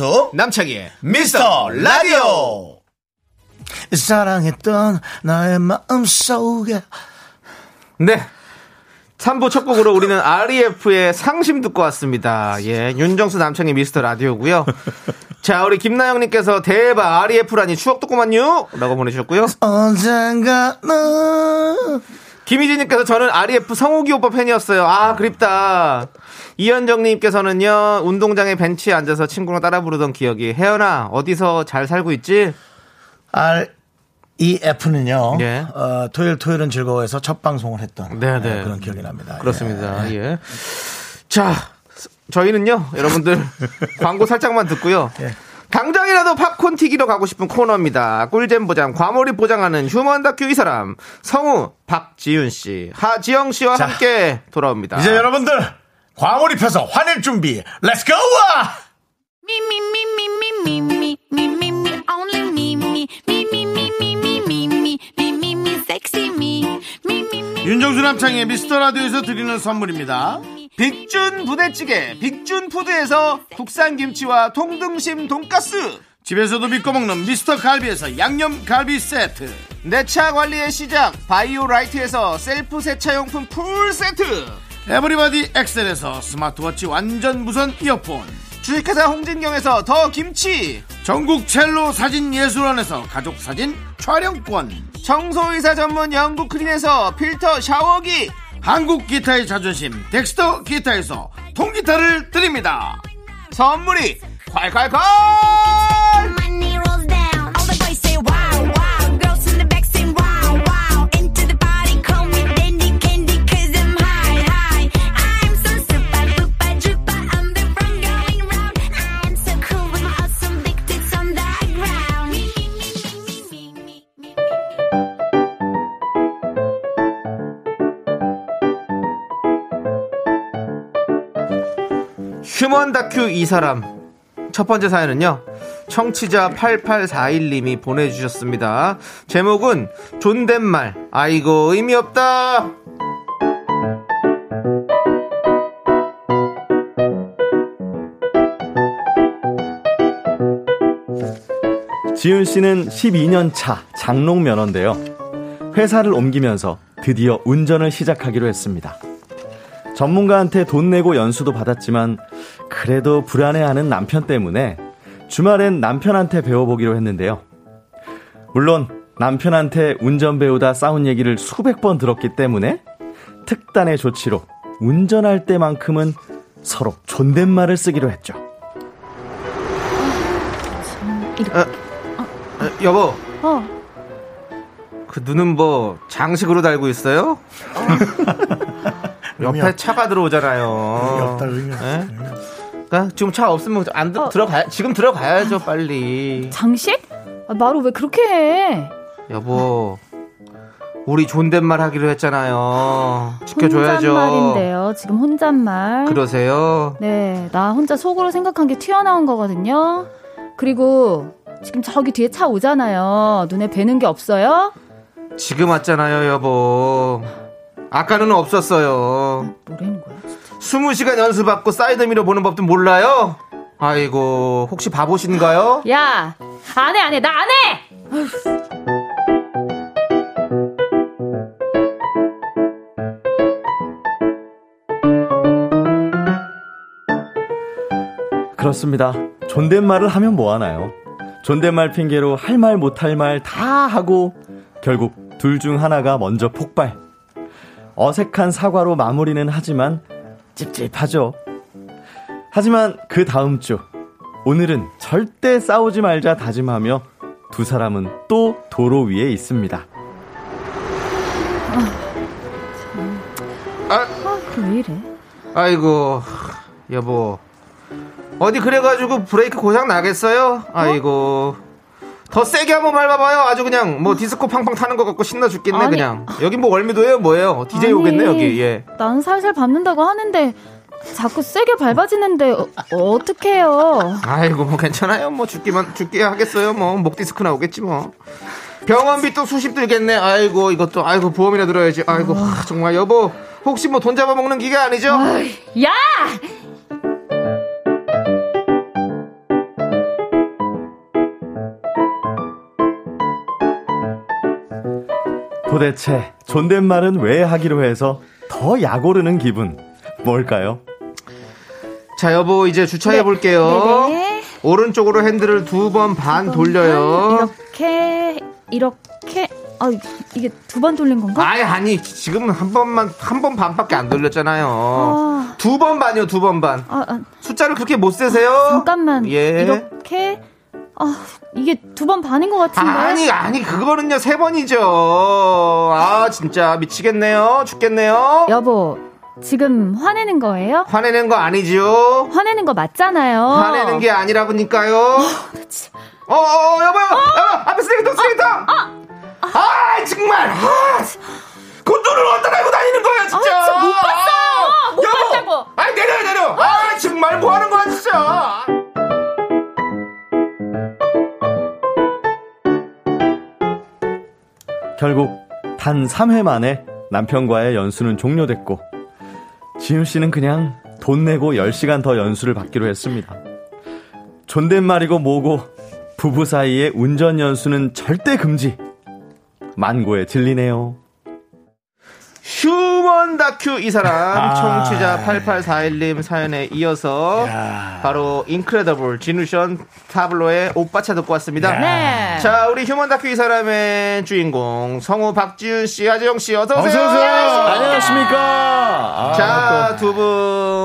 윤정수, 남창희의 미스터 라디오. 사랑했던 나의 마음 속에. 네. 3부 첫 곡으로 우리는 REF의 상심 듣고 왔습니다. 예 윤정수 남창희 미스터 라디오고요. 자 우리 김나영님께서 대박 REF라니 추억 돋구만요! 라고 보내주셨고요. 언젠가는 김희진님께서 저는 REF 성욱이 오빠 팬이었어요. 아, 그립다. 이현정님께서는요, 운동장에 벤치에 앉아서 친구랑 따라 부르던 기억이, 혜연아, 어디서 잘 살고 있지? R E F는요. 예. 어, 토요일 토요일은 즐거워해서 첫 방송을 했던 네, 네. 예, 그런 기억이 납니다. 그렇습니다. 예. 자, 저희는요, 여러분들, 광고 살짝만 듣고요. 예. 당장이라도 팝콘 튀기러 가고 싶은 코너입니다. 꿀잼 보장, 과몰입 보장하는 휴먼 다큐 이 사람, 성우 박지윤 씨, 하지영 씨와 자, 함께 돌아옵니다. 이제 여러분들 과몰입해서 화낼 준비, let's go! 윤정수 남창희의 미스터 라디오에서 드리는 선물입니다. 빅준 부대찌개 빅준푸드에서 국산 김치와 통등심 돈가스 집에서도 믿고 먹는 미스터 갈비에서 양념 갈비 세트. 내 차 관리의 시작 바이오라이트에서 셀프 세차용품 풀 세트 에브리바디 엑셀에서 스마트워치 완전 무선 이어폰. 주식회사 홍진경에서 더 김치 전국 첼로 사진 예술원에서 가족 사진 촬영권. 청소이사 전문 영국 크린에서 필터 샤워기 한국 기타의 자존심 덱스터 기타에서 통기타를 드립니다. 선물이 콸콸콸 휴먼 다큐 이 사람. 첫 번째 사연은요. 청취자 8841님이 보내주셨습니다. 제목은 존댓말. 아이고 의미 없다. 지윤 씨는 12년 차 장롱 면허인데요. 회사를 옮기면서 드디어 운전을 시작하기로 했습니다. 전문가한테 돈 내고 연수도 받았지만 그래도 불안해하는 남편 때문에 주말엔 남편한테 배워보기로 했는데요. 물론 남편한테 운전 배우다 싸운 얘기를 수백 번 들었기 때문에 특단의 조치로 운전할 때만큼은 서로 존댓말을 쓰기로 했죠. 어, 여보 어, 그 눈은 뭐 장식으로 달고 있어요? 옆에 없- 차가 들어오잖아요 의미 없다, 의미 없어. 예? 의미 없어. 그러니까 지금 차 없으면 안 들, 어. 들어가 지금 들어가야죠 빨리 장식? 아, 말을 왜 그렇게 해? 여보 우리 존댓말 하기로 했잖아요 지켜줘야죠 혼잣말인데요. 지금 혼잣말. 그러세요 네, 나 혼자 속으로 생각한 게 튀어나온 거거든요. 그리고 지금 저기 뒤에 차 오잖아요. 눈에 뵈는 게 없어요? 지금 왔잖아요 여보 아까는 없었어요 뭐라는 거야? 20시간 연수받고 사이드미러 보는 법도 몰라요? 아이고 혹시 바보신가요? 야, 안 해, 안 해, 나 안 해! 그렇습니다. 존댓말을 하면 뭐하나요? 존댓말 핑계로 할 말 못 할 말 다 하고 결국 둘 중 하나가 먼저 폭발. 어색한 사과로 마무리는 하지만 찝찝하죠. 하지만 그 다음 주 오늘은 절대 싸우지 말자 다짐하며 두 사람은 또 도로 위에 있습니다. 아, 왜 이래? 아이고 여보 어디 그래가지고 브레이크 고장 나겠어요? 아이고 더 세게 한번 밟아봐요. 아주 그냥 뭐 디스코 팡팡 타는 것 같고 신나 죽겠네 아니. 그냥. 여기 뭐 월미도예요 뭐예요? DJ 오겠네 여기. 예. 난 살살 밟는다고 하는데 자꾸 세게 밟아지는데 어, 어떡해요? 아이고 뭐 괜찮아요. 뭐 죽기만 죽게 하겠어요. 뭐 목 디스크 나오겠지 뭐. 병원비 또 수십 들겠네. 아이고 이것도 아이고 보험이나 들어야지. 아이고 하, 정말 여보. 혹시 뭐 돈 잡아먹는 기계 아니죠? 야! 도대체 존댓말은 왜 하기로 해서 더 약오르는 기분? 뭘까요? 자 여보 이제 주차해 볼게요. 네. 오른쪽으로 핸들을 두 번 반 돌려요. 이렇게 이렇게. 아 이게 두 번 돌린 건가? 아니 아니 지금은 한 번만 한 번 반밖에 안 돌렸잖아요. 아. 두번 반이요 두 번 반. 아, 아, 숫자를 그렇게 못 세세요? 잠깐만. 예. 이렇게 아 이게 두 번 반인 것 같은데? 아니 아니 그거는요 세 번이죠. 아 진짜 미치겠네요. 죽겠네요. 여보 지금 화내는 거예요? 화내는 거 아니죠 화내는 거 맞잖아요. 화내는 게 아니라니까요. 어, 어, 어, 여보요 여보 앞에 쓰레기통 쓰레기통! 아 정말! 아, 그 눈을 어디다 달고 다니는 거야 진짜! 아, 진짜 못 봤어요. 못 여보. 봤다고. 아니 내려 내려 아 정말 뭐 하는 거야 진짜 결국 단 3회 만에 남편과의 연수는 종료됐고 지윤 씨는 그냥 돈 내고 10시간 더 연수를 받기로 했습니다. 존댓말이고 뭐고 부부 사이의 운전 연수는 절대 금지. 만고에 질리네요. human 다큐 이 사람 아. 청취자 8841님 사연에 이어서 야. 바로 인크레더블 지누션 타블로의 오빠차 듣고 왔습니다. 네. 자, 우리 human 다큐 이 사람의 주인공 성우 박지윤 씨, 하재영 씨 어서 오세요. 어서 오세요. 안녕하십니까. 아, 자, 두분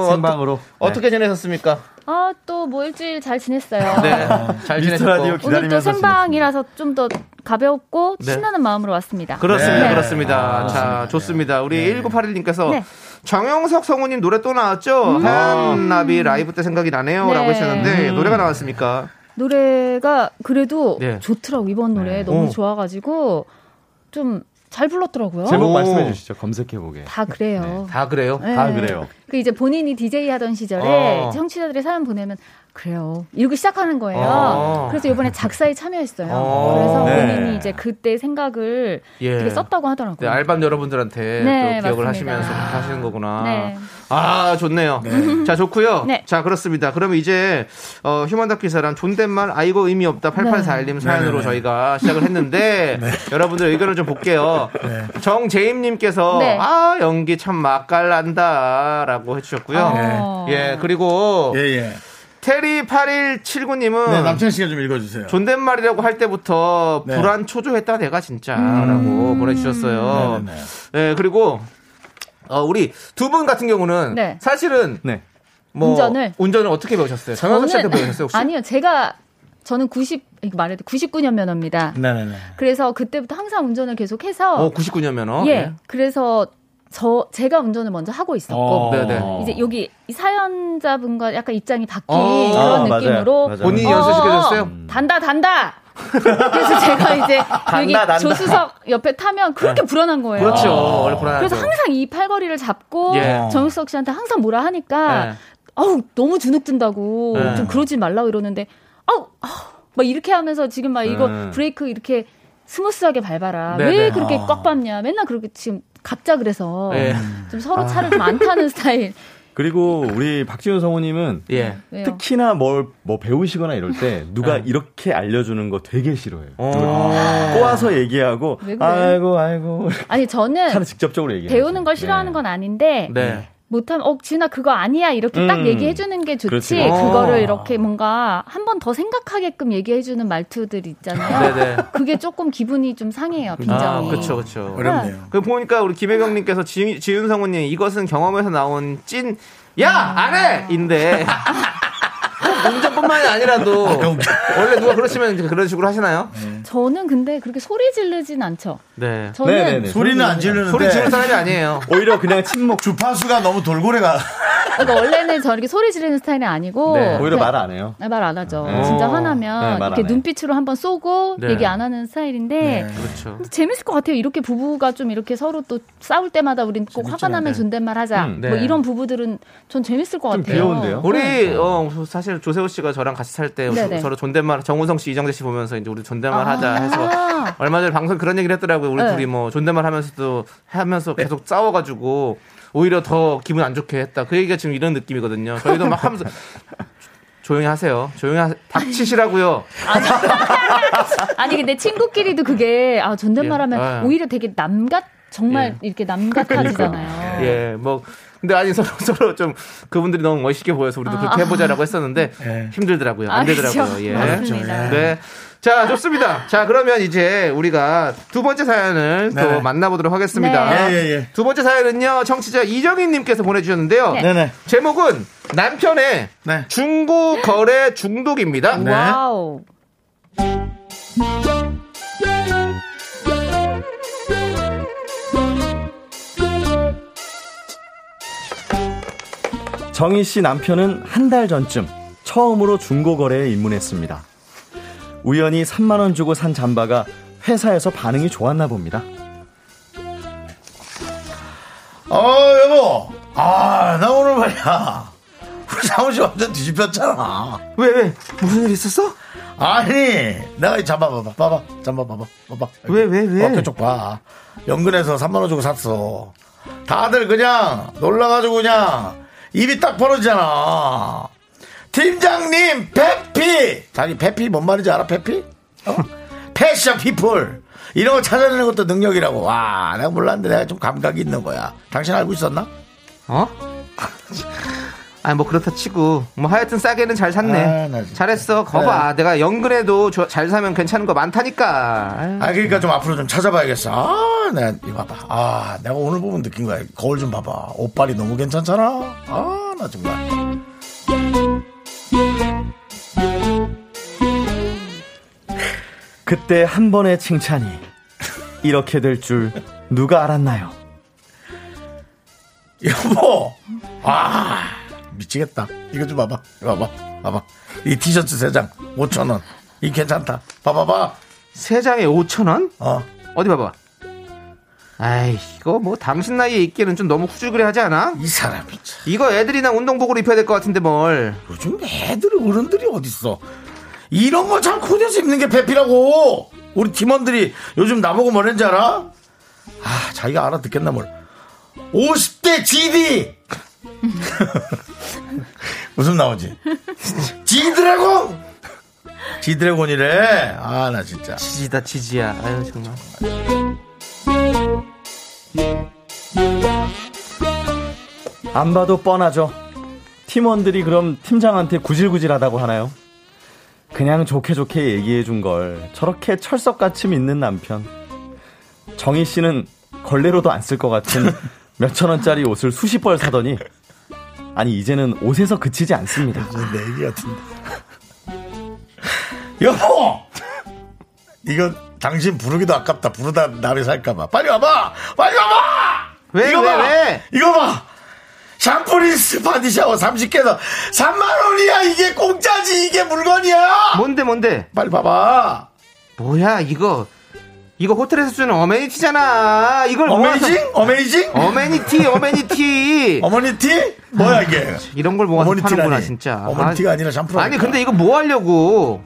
생방으로. 어떻게 지내셨습니까? 아, 또 뭐 일주일 잘 지냈어요. 네, 잘 미스터 지내셨고. 라디오 오늘 또 생방이라서 좀 더 가볍고 네. 신나는 마음으로 왔습니다. 그렇습니다. 네. 그렇습니다. 자, 좋습니다. 우리 1981님께서 네. 정영석 성우님 노래 또 나왔죠? 하얀 나비 라이브 때 생각이 나네요. 네. 라고 하셨는데, 노래가 나왔습니까? 노래가 그래도 네. 좋더라고 이번 노래 너무 오. 좋아가지고 좀 잘 불렀더라고요. 제목 오. 말씀해 주시죠. 검색해 보게. 다 그래요. 다 그래요. 네. 다 그래요. 그 이제 본인이 DJ 하던 시절에 어. 청취자들이 사연 보내면 그래요. 이러고 시작하는 거예요. 어. 그래서 이번에 작사에 참여했어요. 어. 그래서 네. 본인이 이제 그때 생각을 예. 되게 썼다고 하더라고요. 네, 알밤 여러분들한테 네, 또 기억을 맞습니다. 하시면서 하시는 거구나. 네. 아, 좋네요. 자, 좋고요. 네. 자, 그렇습니다. 그러면 이제 어, 휴먼 다큐 사람 존댓말 아이고 의미 없다 8841님 사연으로 네네네. 저희가 시작을 했는데 여러분들 의견을 좀 볼게요. 정재임 님께서 네. 아, 연기 참 맛깔난다라고 해 주셨고요. 어. 예, 그리고 예, 예. 테리 8179님은 네, 남창 씨가 좀 읽어주세요. 존댓말이라고 할 때부터 네. 불안 초조했다 내가 진짜라고 보내주셨어요. 네네네. 네, 그리고 어, 우리 두 분 같은 경우는 네. 사실은 네. 뭐 운전을? 운전을 어떻게 배우셨어요? 정현석 씨한테 배우셨어요 혹시? 아니요, 제가 저는 90 이거 말해도 99년 면허입니다. 네네네. 그래서 그때부터 항상 운전을 계속해서 어, 99년 면허. 예, 그래서 저 제가 운전을 먼저 하고 있었고 어. 이제 여기 이 사연자분과 약간 입장이 바뀐 어. 그런 아, 맞아요. 느낌으로 맞아요. 본인이 어, 연수시켜줬어요? 어, 단다 단다. 그래서 제가 이제 여기 단다. 조수석 옆에 타면 그렇게 불안한 거예요. 그렇죠. 원래 불안하죠. 그래서 항상 이 팔걸이를 잡고 예. 정육석 씨한테 항상 뭐라 하니까 네. 아우 너무 주눅 든다고 네. 좀 그러지 말라고 이러는데 아우 아우, 막 이렇게 하면서 지금 막 이거 음. 브레이크 이렇게 스무스하게 밟아라 네네. 왜 그렇게 꽉 밟냐 맨날 그렇게 지금 갑자 그래서 예. 좀 서로 차를 좀안 타는 스타일 그리고 우리 박지윤 성우님은 예. 특히나 뭘 뭐 배우시거나 이럴 때 누가 이렇게 알려주는 거 되게 싫어해요. 어. 꼬아서 얘기하고 왜 그래? 아이고 아이고 아니 저는 직접적으로 얘기해. 배우는 걸 싫어하는 건 아닌데 네. 못하면 어 진아 그거 아니야 이렇게 딱 음. 얘기해 주는 게 좋지 그렇지. 그거를 어. 이렇게 뭔가 한 번 더 생각하게끔 얘기해 주는 말투들 있잖아요. 네네. 그게 조금 기분이 좀 상해요 아, 빈정이. 그렇죠, 그렇죠. 어렵네요. 그 보니까 우리 김혜경님께서 지, 지윤 성우님 이것은 경험에서 나온 찐 야 안해 인데 운 전뿐만이 아니라도 원래 누가 그러시면 이제 그런 식으로 하시나요? 저는 근데 그렇게 소리 지르진 않죠. 네. 저는 네네네. 소리는 안 지르는데 소리 지르는 사람이 아니에요. 오히려 그냥 침묵. 주파수가 너무 돌고래가 그러니까 원래는 저 이렇게 소리 지르는 스타일이 아니고 네. 오히려 말 안 해요. 말 안 하죠. 네. 진짜 어. 화나면 네, 말안 이렇게. 눈빛으로 한번 쏘고 네. 얘기 안 하는 스타일인데 네. 그렇죠. 재밌을 것 같아요. 이렇게 부부가 좀 이렇게 서로 또 싸울 때마다 우린 꼭 화가 나면 네. 존댓말 하자. 음, 네. 뭐 이런 부부들은 전 재밌을 것좀 같아요. 귀여운데요? 우리 어 사실 조세호 씨가 저랑 같이 살때 네네. 서로 존댓말 정우성 씨, 이정재 씨 보면서 이제 우리 존댓말 하자 해서 아. 얼마 전에 방송 그런 얘기를 했더라고요. 우리 네. 둘이 뭐 존댓말 하면서도 하면서 계속 싸워가지고 오히려 더 기분 안 좋게 했다. 그 얘기가 지금 이런 느낌이거든요. 저희도 막 하면서 조용히 하세요. 조용히 하, 닥치시라고요. 아니 근데 친구끼리도 그게 아 존댓말하면 예. 아. 오히려 되게 남같 정말 예. 이렇게 남같아지잖아요. 예, 뭐 근데 아니 서로 서로 좀 그분들이 너무 멋있게 보여서 우리도 그렇게 해보자라고 했었는데 예. 힘들더라고요. 아, 안 되더라고요. 그렇죠. 예. 맞습니다. 네. 자, 좋습니다. 자, 그러면 이제 우리가 두 번째 사연을 또 네네. 만나보도록 하겠습니다. 네. 예, 예, 예. 두 번째 사연은요, 청취자 이정희님께서 보내주셨는데요. 네. 네네. 제목은 남편의 네. 중고 거래 중독입니다. 네. wow. 정희 씨 남편은 한 달 전쯤 처음으로 중고거래에 입문했습니다. 우연히 3만 원 주고 산 잠바가 회사에서 반응이 좋았나 봅니다. 어, 여보. 아, 나 오늘 말이야. 우리 사무실 완전 뒤집혔잖아. 왜, 왜? 무슨 일 있었어? 아니, 내가 이 잡아봐봐. 봐봐. 잡아봐봐. 봐봐. 왜, 왜, 왜? 어깨 쪽 봐. 연근에서 3만원 주고 샀어. 다들 그냥 놀라가지고 그냥 입이 딱 벌어지잖아. 팀장님, 페피! 자기 페피 뭔 말인지 알아, 페피? 어? 패션 피플. 이런 거 찾아내는 것도 능력이라고. 와, 내가 몰랐는데 내가 좀 감각이 있는 거야. 당신 알고 있었나? 어? 아니 뭐 그렇다 치고 뭐 하여튼 싸게는 잘 샀네. 아. 잘했어. 거봐. 내가 연근에도 저- 잘 사면 괜찮은 거 많다니까. 아유. 아, 그러니까 좀 앞으로 좀 찾아봐야겠어. 아, 내가, 이거 봐봐. 아, 내가 오늘 보면 느낀 거야. 거울 좀 봐봐. 옷빨이 너무 괜찮잖아. 아, 나 정말. 그때 한 번의 칭찬이 이렇게 될 줄 누가 알았나요? 여보! 아, 미치겠다. 이거 좀 봐봐. 이거 봐봐. 봐봐. 이 티셔츠 세 장, 5천원. 이 괜찮다. 봐봐봐. 세 장에 5천 원? 어. 어디 봐봐. 아이 이거 뭐 당신 나이에 입기에는 좀 너무 후줄그레 하지 않아? 이 사람이 참. 이거 애들이랑 운동복으로 입혀야 될 것 같은데 뭘? 요즘 애들 어른들이 어딨어. 이런 거 참 코디해서 입는 게 배피라고. 우리 팀원들이 요즘 나보고 뭐랬는지 알아? 아, 자기가 알아듣겠나 뭘. 50대 GD! 웃음 나오지? 지드래곤! 지드래곤이래. 아, 나 진짜. 지지다 지지야. 아유 정말. 안 봐도 뻔하죠. 팀원들이 그럼 팀장한테 구질구질하다고 하나요? 그냥 좋게 좋게 얘기해 준 걸 저렇게 철석같이 믿는 남편. 정희 씨는 걸레로도 안 쓸 것 같은 몇천 원짜리 옷을 수십 벌 사더니 아니 이제는 옷에서 그치지 않습니다. 내 얘기 같은데. 여보! 이거 당신 부르기도 아깝다. 부르다 나를 살까봐. 빨리 와봐! 빨리 와봐! 왜, 이거 왜, 봐! 왜? 이거 봐! 샴푸 린스 body 샤워 30개에서 3만원이야! 이게 공짜지! 이게 물건이야! 뭔데 뭔데? 빨리 봐봐! 뭐야 이거? 이거 호텔에서 주는 amenity잖아. 이걸 모아서- amazing? amazing? amenity amenity. 어머니티? 뭐야 이게? 이런 걸 모아서. 파는구나 진짜. 어머니티가 아니라 샴푸라니까. 아니 근데 이거 뭐 하려고?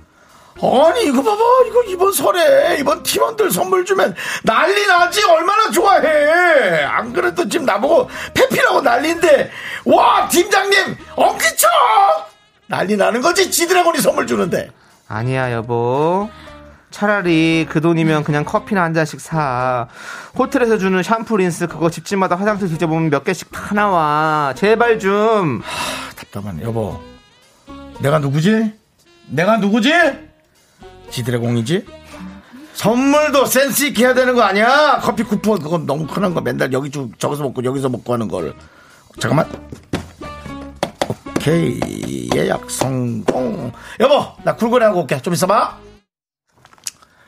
아니 이거 봐봐 이거 이번 설에 이번 팀원들 선물 주면 난리 나지 얼마나 좋아해 안 그래도 지금 나보고 페피라고 난리인데 와 팀장님 엄지쳐 난리 나는 거지 지드래곤이 선물 주는데 아니야 여보. 차라리 그 돈이면 그냥 커피나 한 잔씩 사. 호텔에서 주는 샴푸 린스 그거 집집마다 화장실 뒤져보면 몇 개씩 다 나와. 제발 좀. 답답하네. 여보. 내가 누구지? 내가 누구지? 지드래곤이지? 선물도 센스 있게 해야 되는 거 아니야? 커피 쿠폰. 그건 너무 흔한 거. 맨날 여기 주 저기서 먹고 여기서 먹고 하는 걸. 잠깐만. 오케이. 예약 성공. 여보 나 쿨거리 하고 올게. 좀 있어봐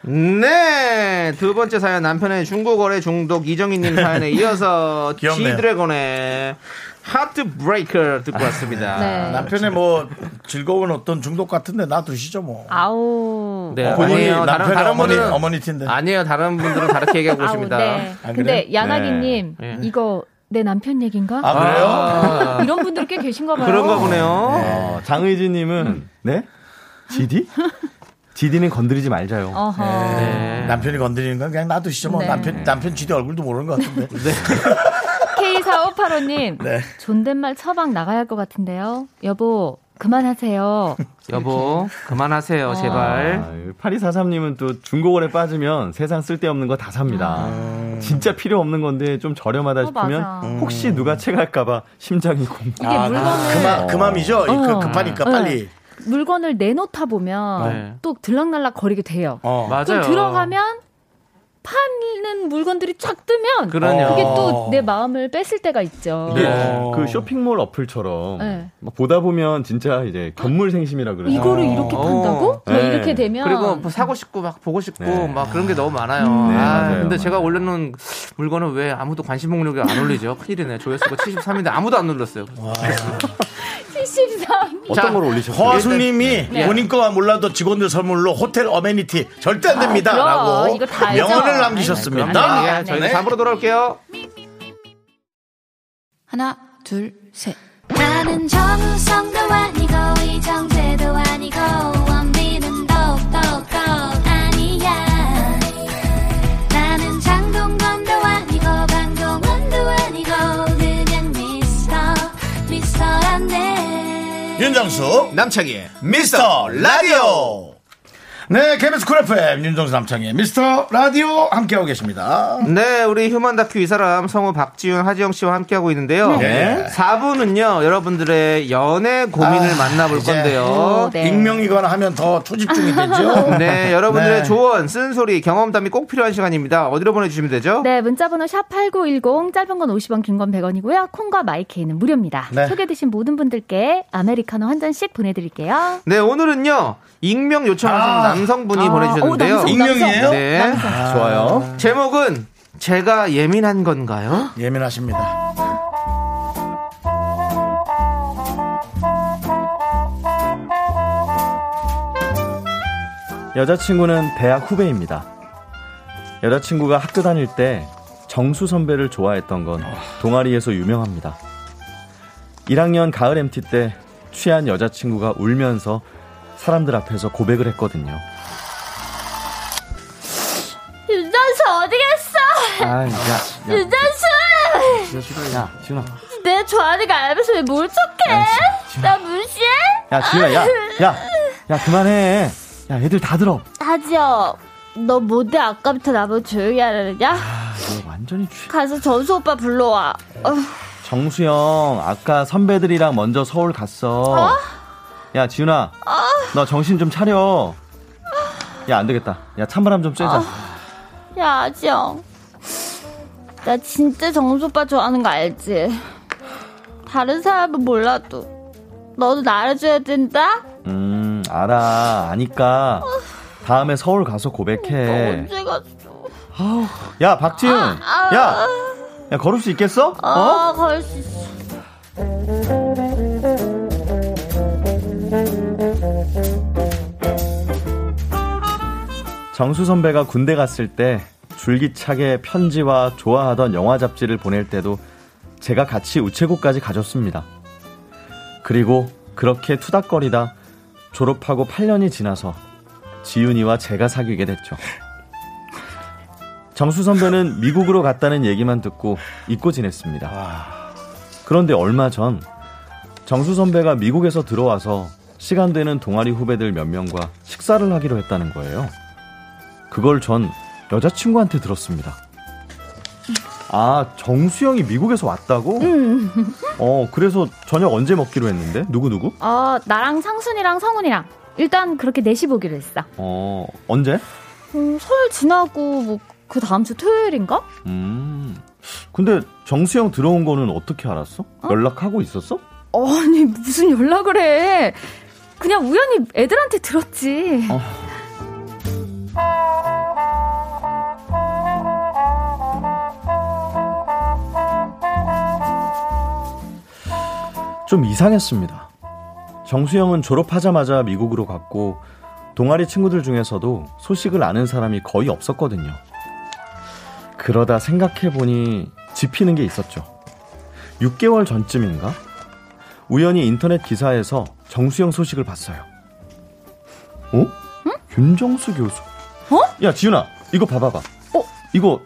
네. 두 번째 사연 남편의 중고거래 중독 이정희님 사연에 이어서. 지드래곤의 하트 브레이커 듣고 왔습니다. 네. 남편의 뭐 즐거운 어떤 중독 같은데 놔두시죠 뭐 아우. 네, 본인이 아니에요. 다른, 남편의 다른 어머니 분들은 어머니 티인데 아니에요. 다른 분들은 다르게 얘기하고 계십니다. 네. 아, 근데? 야나기님 네. 이거 내 남편 얘긴가? 아 그래요 아, 이런 분들 꽤 계신가 봐요. 그런가 보네요. 어, 장의진님은 네? GD? GD는 건드리지 말자요. 어허. 네. 남편이 건드리는 건 그냥 놔두시죠 뭐 네. 남편 남편 지대 얼굴도 모르는 것 같은데 K4585님. 네. 존댓말 처방 나가야 할 것 같은데요. 여보, 그만하세요. 여보, 그만하세요, 제발. 아, 8243님은 또 중고거래 빠지면 세상 쓸데없는 거 다 삽니다. 진짜 필요 없는 건데 좀 저렴하다 어, 싶으면 맞아. 혹시 누가 채갈까봐 심장이 공. 이게 물건을 그마, 그 맘이죠 이 그, 어. 급하니까 네. 빨리 물건을 내놓다 보면 네. 또 들락날락 거리게 돼요. 어. 맞아요. 그럼 들어가면 파는 물건들이 쫙 뜨면 그러네요. 그게 또 내 마음을 뺏을 때가 있죠. 네. 어. 그 쇼핑몰 어플처럼 네. 막 보다 보면 진짜 이제 견물생심이라 그러죠. 이거를 이렇게 어. 판다고? 막 네. 이렇게 되면 그리고 뭐 사고 싶고 막 보고 싶고 네. 막 그런 게 너무 많아요. 네, 아, 맞아요, 근데 맞아요. 제가 올려놓은 물건은 왜 아무도 관심 목록에 안 올리죠? 큰일이네. 조회수가 73인데 아무도 안 눌렀어요. 73. 어떤 자, 걸 올리셨어요? 허수님이 네. 본인 거와 몰라도 직원들 선물로 호텔 어메니티 절대 안 됩니다. 그럼. 라고. 명언을 네, 남기셨습니다. 저희는 네. 4부로 돌아올게요. 하나, 둘, 셋. 나는 정우성도 아니고 이정재도 아니고 윤정수 남창희의 미스터 라디오 네 KBS 쿨 FM 윤정수 남창희 미스터 라디오 함께하고 계십니다 네, 우리 human 다큐 이 사람 성우 박지윤, 하지영 씨와 함께하고 있는데요. 네. 4부는요, 여러분들의 연애 고민을 아, 만나볼 이제 건데요. 네. 익명이거나 하면 더 초집중이 되죠 네, 여러분들의 네. 조언, 쓴소리, 경험담이 꼭 필요한 시간입니다. 어디로 보내주시면 되죠? 네, 문자번호 샵 8910, 짧은 건 50원, 긴 건 100원이고요. 콩과 마이케이는 무료입니다. 네. 소개되신 모든 분들께 아메리카노 한 잔씩 보내드릴게요. 네, 오늘은요, 익명 요청하신 아. 남 성분이 아, 보내주셨는데요. 오, 남성, 익명이에요? 네. 남성. 좋아요. 제목은 제가 예민한 건가요? 예민하십니다 여자친구는 대학 후배입니다. 여자친구가 학교 다닐 때 정수 선배를 좋아했던 건 동아리에서 유명합니다. 1학년 가을 MT 때 취한 여자친구가 울면서 사람들 앞에서 고백을 했거든요. 윤정수 어디 갔어? 아, 야, 야, 윤정수! 야, 지훈아. 내 좋아하는 거 알면서 왜뭘 척해? 나 무시해? 야, 지훈아, 야, 야, 야, 그만해. 야, 애들 다 들어. 하지요. 너 뭔데 아까부터 나보고 조용히 하려느냐? 아, 너 완전히 취. 가서 전수 오빠 불러와. 어, 정수영, 아까 선배들이랑 먼저 서울 갔어. 야, 지훈아. 너 정신 좀 차려. 야, 안 되겠다. 야, 찬바람 좀 쐬자. 야, 아지영. 나 진짜 정수 오빠 좋아하는 거 알지? 다른 사람은 몰라도 너도 나를 된다? 음, 알아. 아니까. 다음에 서울 가서 고백해. 언제 갔어? 야, 박지훈. 야, 야, 걸을 수 있겠어? 어? 아, 갈수 있어. 정수 선배가 군대 갔을 때 줄기차게 편지와 좋아하던 영화 잡지를 보낼 때도 제가 같이 우체국까지 가줬습니다. 그리고 그렇게 투닥거리다 졸업하고 8년이 지나서 지윤이와 제가 사귀게 됐죠. 정수 선배는 미국으로 갔다는 얘기만 듣고 잊고 지냈습니다. 그런데 얼마 전 정수 선배가 미국에서 들어와서 시간 되는 동아리 후배들 몇 명과 식사를 하기로 했다는 거예요. 그걸 전 여자친구한테 들었습니다. 아, 정수영이 미국에서 왔다고? 어, 그래서 저녁 언제 먹기로 했는데? 누구누구? 어, 나랑 상순이랑 성훈이랑 일단 그렇게 넷이 보기로 했어. 어, 언제? 음, 설 지나고 뭐 그 다음 주 토요일인가? 음. 근데 정수영 들어온 거는 어떻게 알았어? 연락하고 있었어? 아니 무슨 연락을 해? 그냥 우연히 애들한테 들었지. 좀 이상했습니다. 정수영은 졸업하자마자 미국으로 갔고 동아리 친구들 중에서도 소식을 아는 사람이 거의 없었거든요. 그러다 생각해보니 짚히는 게 있었죠. 6개월 전쯤인가? 우연히 인터넷 기사에서 정수영 소식을 봤어요. 어? 윤정수 교수. 어? 야, 지윤아, 이거 봐봐봐. 어? 이거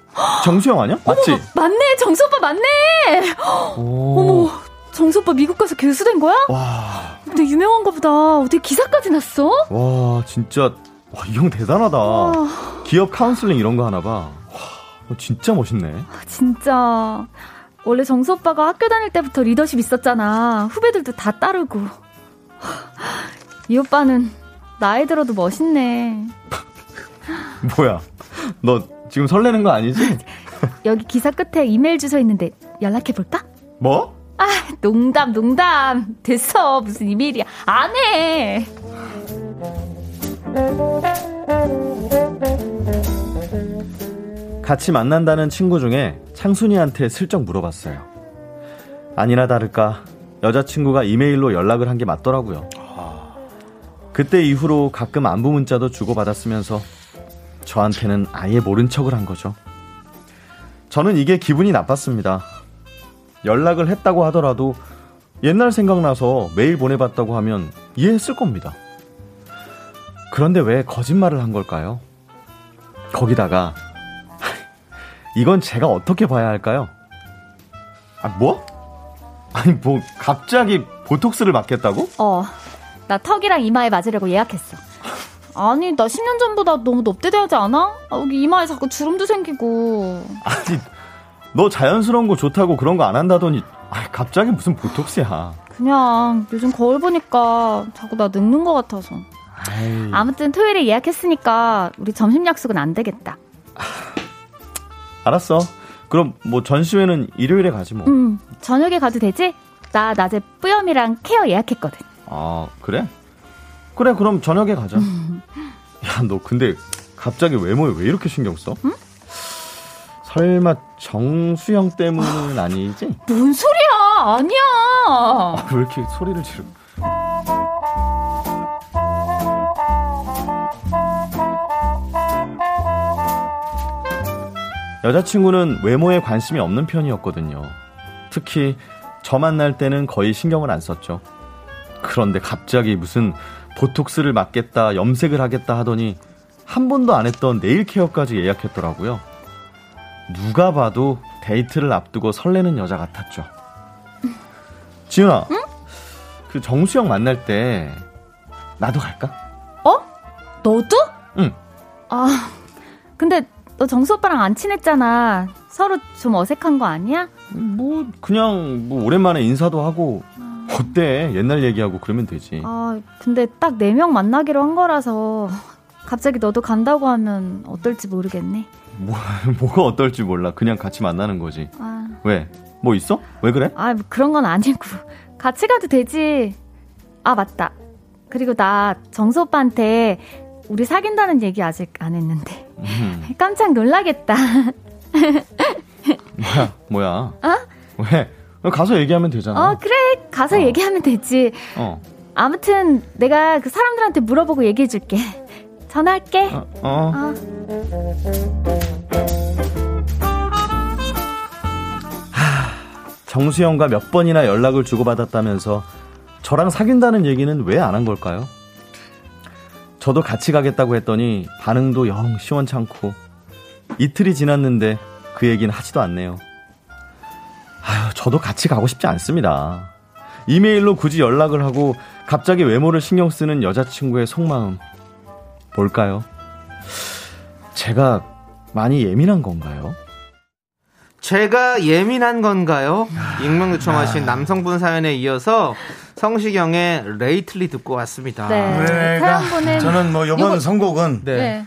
정수영 아니야? 맞지? 맞네, 정수 오빠 맞네. 오. 어머, 정수 오빠 미국 가서 교수 된 거야? 와, 근데 유명한가 보다. 어떻게 기사까지 났어? 와, 진짜, 와, 이 형 대단하다. 기업 카운슬링 이런 거 하나 봐. 와, 어, 진짜 멋있네. 진짜. 원래 정수 오빠가 학교 다닐 때부터 리더십 있었잖아. 후배들도 다 따르고. 이 오빠는 나이 들어도 멋있네. 뭐야? 너 지금 설레는 거 아니지? 여기 기사 끝에 이메일 주소 있는데 연락해 볼까? 뭐? 아, 농담, 농담. 됐어. 무슨 이메일이야. 안 해. 같이 만난다는 친구 중에 창순이한테 슬쩍 물어봤어요. 아니나 다를까 여자친구가 이메일로 연락을 한 게 맞더라고요. 그때 이후로 가끔 안부 문자도 주고받았으면서 저한테는 아예 모른 척을 한 거죠. 저는 이게 기분이 나빴습니다. 연락을 했다고 하더라도 옛날 생각나서 메일 보내봤다고 하면 이해했을 겁니다. 그런데 왜 거짓말을 한 걸까요? 거기다가 이건 제가 어떻게 봐야 할까요? 아, 뭐? 아니, 뭐, 갑자기 보톡스를 맞겠다고? 어, 나 턱이랑 이마에 맞으려고 예약했어. 아니, 나 10년 전보다 너무 높대대하지 않아? 아, 여기 이마에 자꾸 주름도 생기고. 아니, 너 자연스러운 거 좋다고 그런 거 안 한다더니 아, 갑자기 무슨 보톡스야. 그냥 요즘 거울 보니까 자꾸 나 늙는 것 같아서. 아이, 아무튼 토요일에 예약했으니까 우리 점심 약속은 안 되겠다. 알았어. 그럼 뭐 전시회는 일요일에 가지 뭐. 음, 저녁에 가도 되지? 나 낮에 뿌염이랑 케어 예약했거든. 아, 그래? 그래, 그럼 저녁에 가자. 야, 너 근데 갑자기 외모에 왜 이렇게 신경 써? 설마 정수영 때문은 아니지? 뭔 소리야? 아니야. 아, 왜 이렇게 소리를 지르? 여자친구는 외모에 관심이 없는 편이었거든요. 특히 저 만날 때는 거의 신경을 안 썼죠. 그런데 갑자기 무슨 보톡스를 맞겠다, 염색을 하겠다 하더니 한 번도 안 했던 네일 케어까지 예약했더라고요. 누가 봐도 데이트를 앞두고 설레는 여자 같았죠. 지은아, 그 정수영 만날 때 나도 갈까? 어? 너도? 응. 아, 근데 너 정수 오빠랑 안 친했잖아. 서로 좀 어색한 거 아니야? 뭐 그냥 뭐 오랜만에 인사도 하고 어때? 옛날 얘기하고 그러면 되지. 아, 근데 딱 네 명 만나기로 한 거라서 갑자기 너도 간다고 하면 어떨지 모르겠네. 뭐, 뭐가 어떨지 몰라. 그냥 같이 만나는 거지. 아, 왜? 뭐 있어? 왜 그래? 아 그런 건 아니고 같이 가도 되지. 아, 맞다. 그리고 나 정수 오빠한테 우리 사귄다는 얘기 아직 안 했는데 음, 깜짝 놀라겠다. 뭐야? 뭐야? 왜? 가서 얘기하면 되잖아. 어, 그래. 가서 어. 얘기하면 되지. 어. 아무튼 내가 그 사람들한테 물어보고 얘기해 줄게. 전화할게. 어, 어. 어. 정수영과 몇 번이나 연락을 주고받았다면서 저랑 사귄다는 얘기는 왜 안 한 걸까요? 저도 같이 가겠다고 했더니 반응도 영 시원찮고 이틀이 지났는데 그 얘기는 하지도 않네요. 아유, 저도 같이 가고 싶지 않습니다. 이메일로 굳이 연락을 하고 갑자기 외모를 신경 쓰는 여자친구의 속마음 뭘까요? 제가 많이 예민한 건가요? 제가 예민한 건가요? 익명 요청하신 남성분 사연에 이어서 성시경의 Lately 듣고 왔습니다. 네. 노래가 사연 보낸 저는 뭐 이번 요거- 선곡은 네. 네.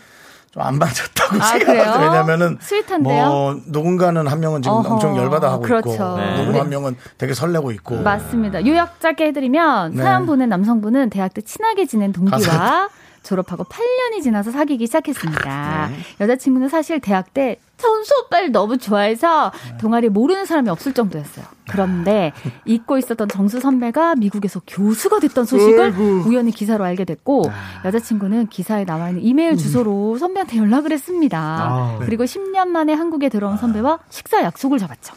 좀안 맞았다고 아. 그래요? 왜냐면은 sweet한데요? 뭐 누군가는 한 명은 지금 어허, 엄청 열받아 하고 그렇죠. 있고 네. 누구 한 명은 되게 설레고 있고 맞습니다. 요약 짧게 해드리면 네. 사연 보낸 남성분은 대학 때 친하게 지낸 동기와 가사- 졸업하고 8년이 지나서 사귀기 시작했습니다. 네. 여자친구는 사실 대학 때 전수 오빠를 너무 좋아해서 동아리에 모르는 사람이 없을 정도였어요. 그런데 잊고 있었던 정수 선배가 미국에서 교수가 됐던 소식을 우연히 기사로 알게 됐고 여자친구는 기사에 나와 있는 이메일 주소로 선배한테 연락을 했습니다. 그리고 10년 만에 한국에 들어온 선배와 식사 약속을 잡았죠.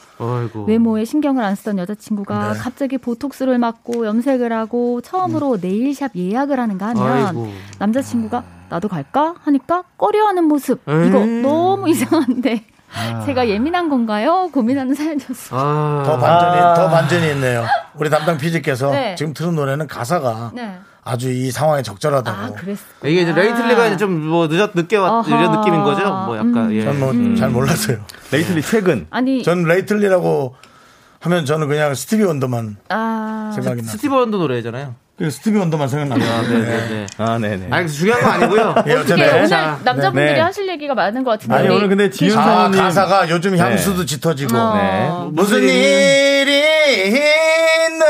외모에 신경을 안 쓰던 여자친구가 네. 갑자기 보톡스를 맞고 염색을 하고 처음으로 네일샵 예약을 하는가 하면. 남자친구가 나도 갈까 하니까 꺼려하는 모습 이거 에이. 너무 이상한데 제가 예민한 건가요? 고민하는 사연이었어요. 아. 더 반전이 아. 더 반전이 있네요. 우리 담당 PD께서 네. 지금 들은 노래는 가사가 네. 아주 이 상황에 적절하다고. 아 그랬어. 이게 이제 Lately가 이제 좀뭐 늦었 늦게 왔. 이런 느낌인 거죠? 뭐 약간 음. 예. 전뭐잘 몰랐어요. lately 최근 아니 전 Lately라고 하면 저는 그냥 스티비 원더만 아 생각이 나. 스티브 원더 노래잖아요. 그 스티비 원더만 생각나요. 아, 네네네. 아 네네 아니 중요한 거 아니고요. 예, 어떻게. 오늘 자, 남자분들이 네. 하실 얘기가 많은 것 같은데 아니 우리 오늘 근데 지윤 아, 사모님 가사가 요즘 네. 향수도 짙어지고 어. 네. 무슨 일이 있는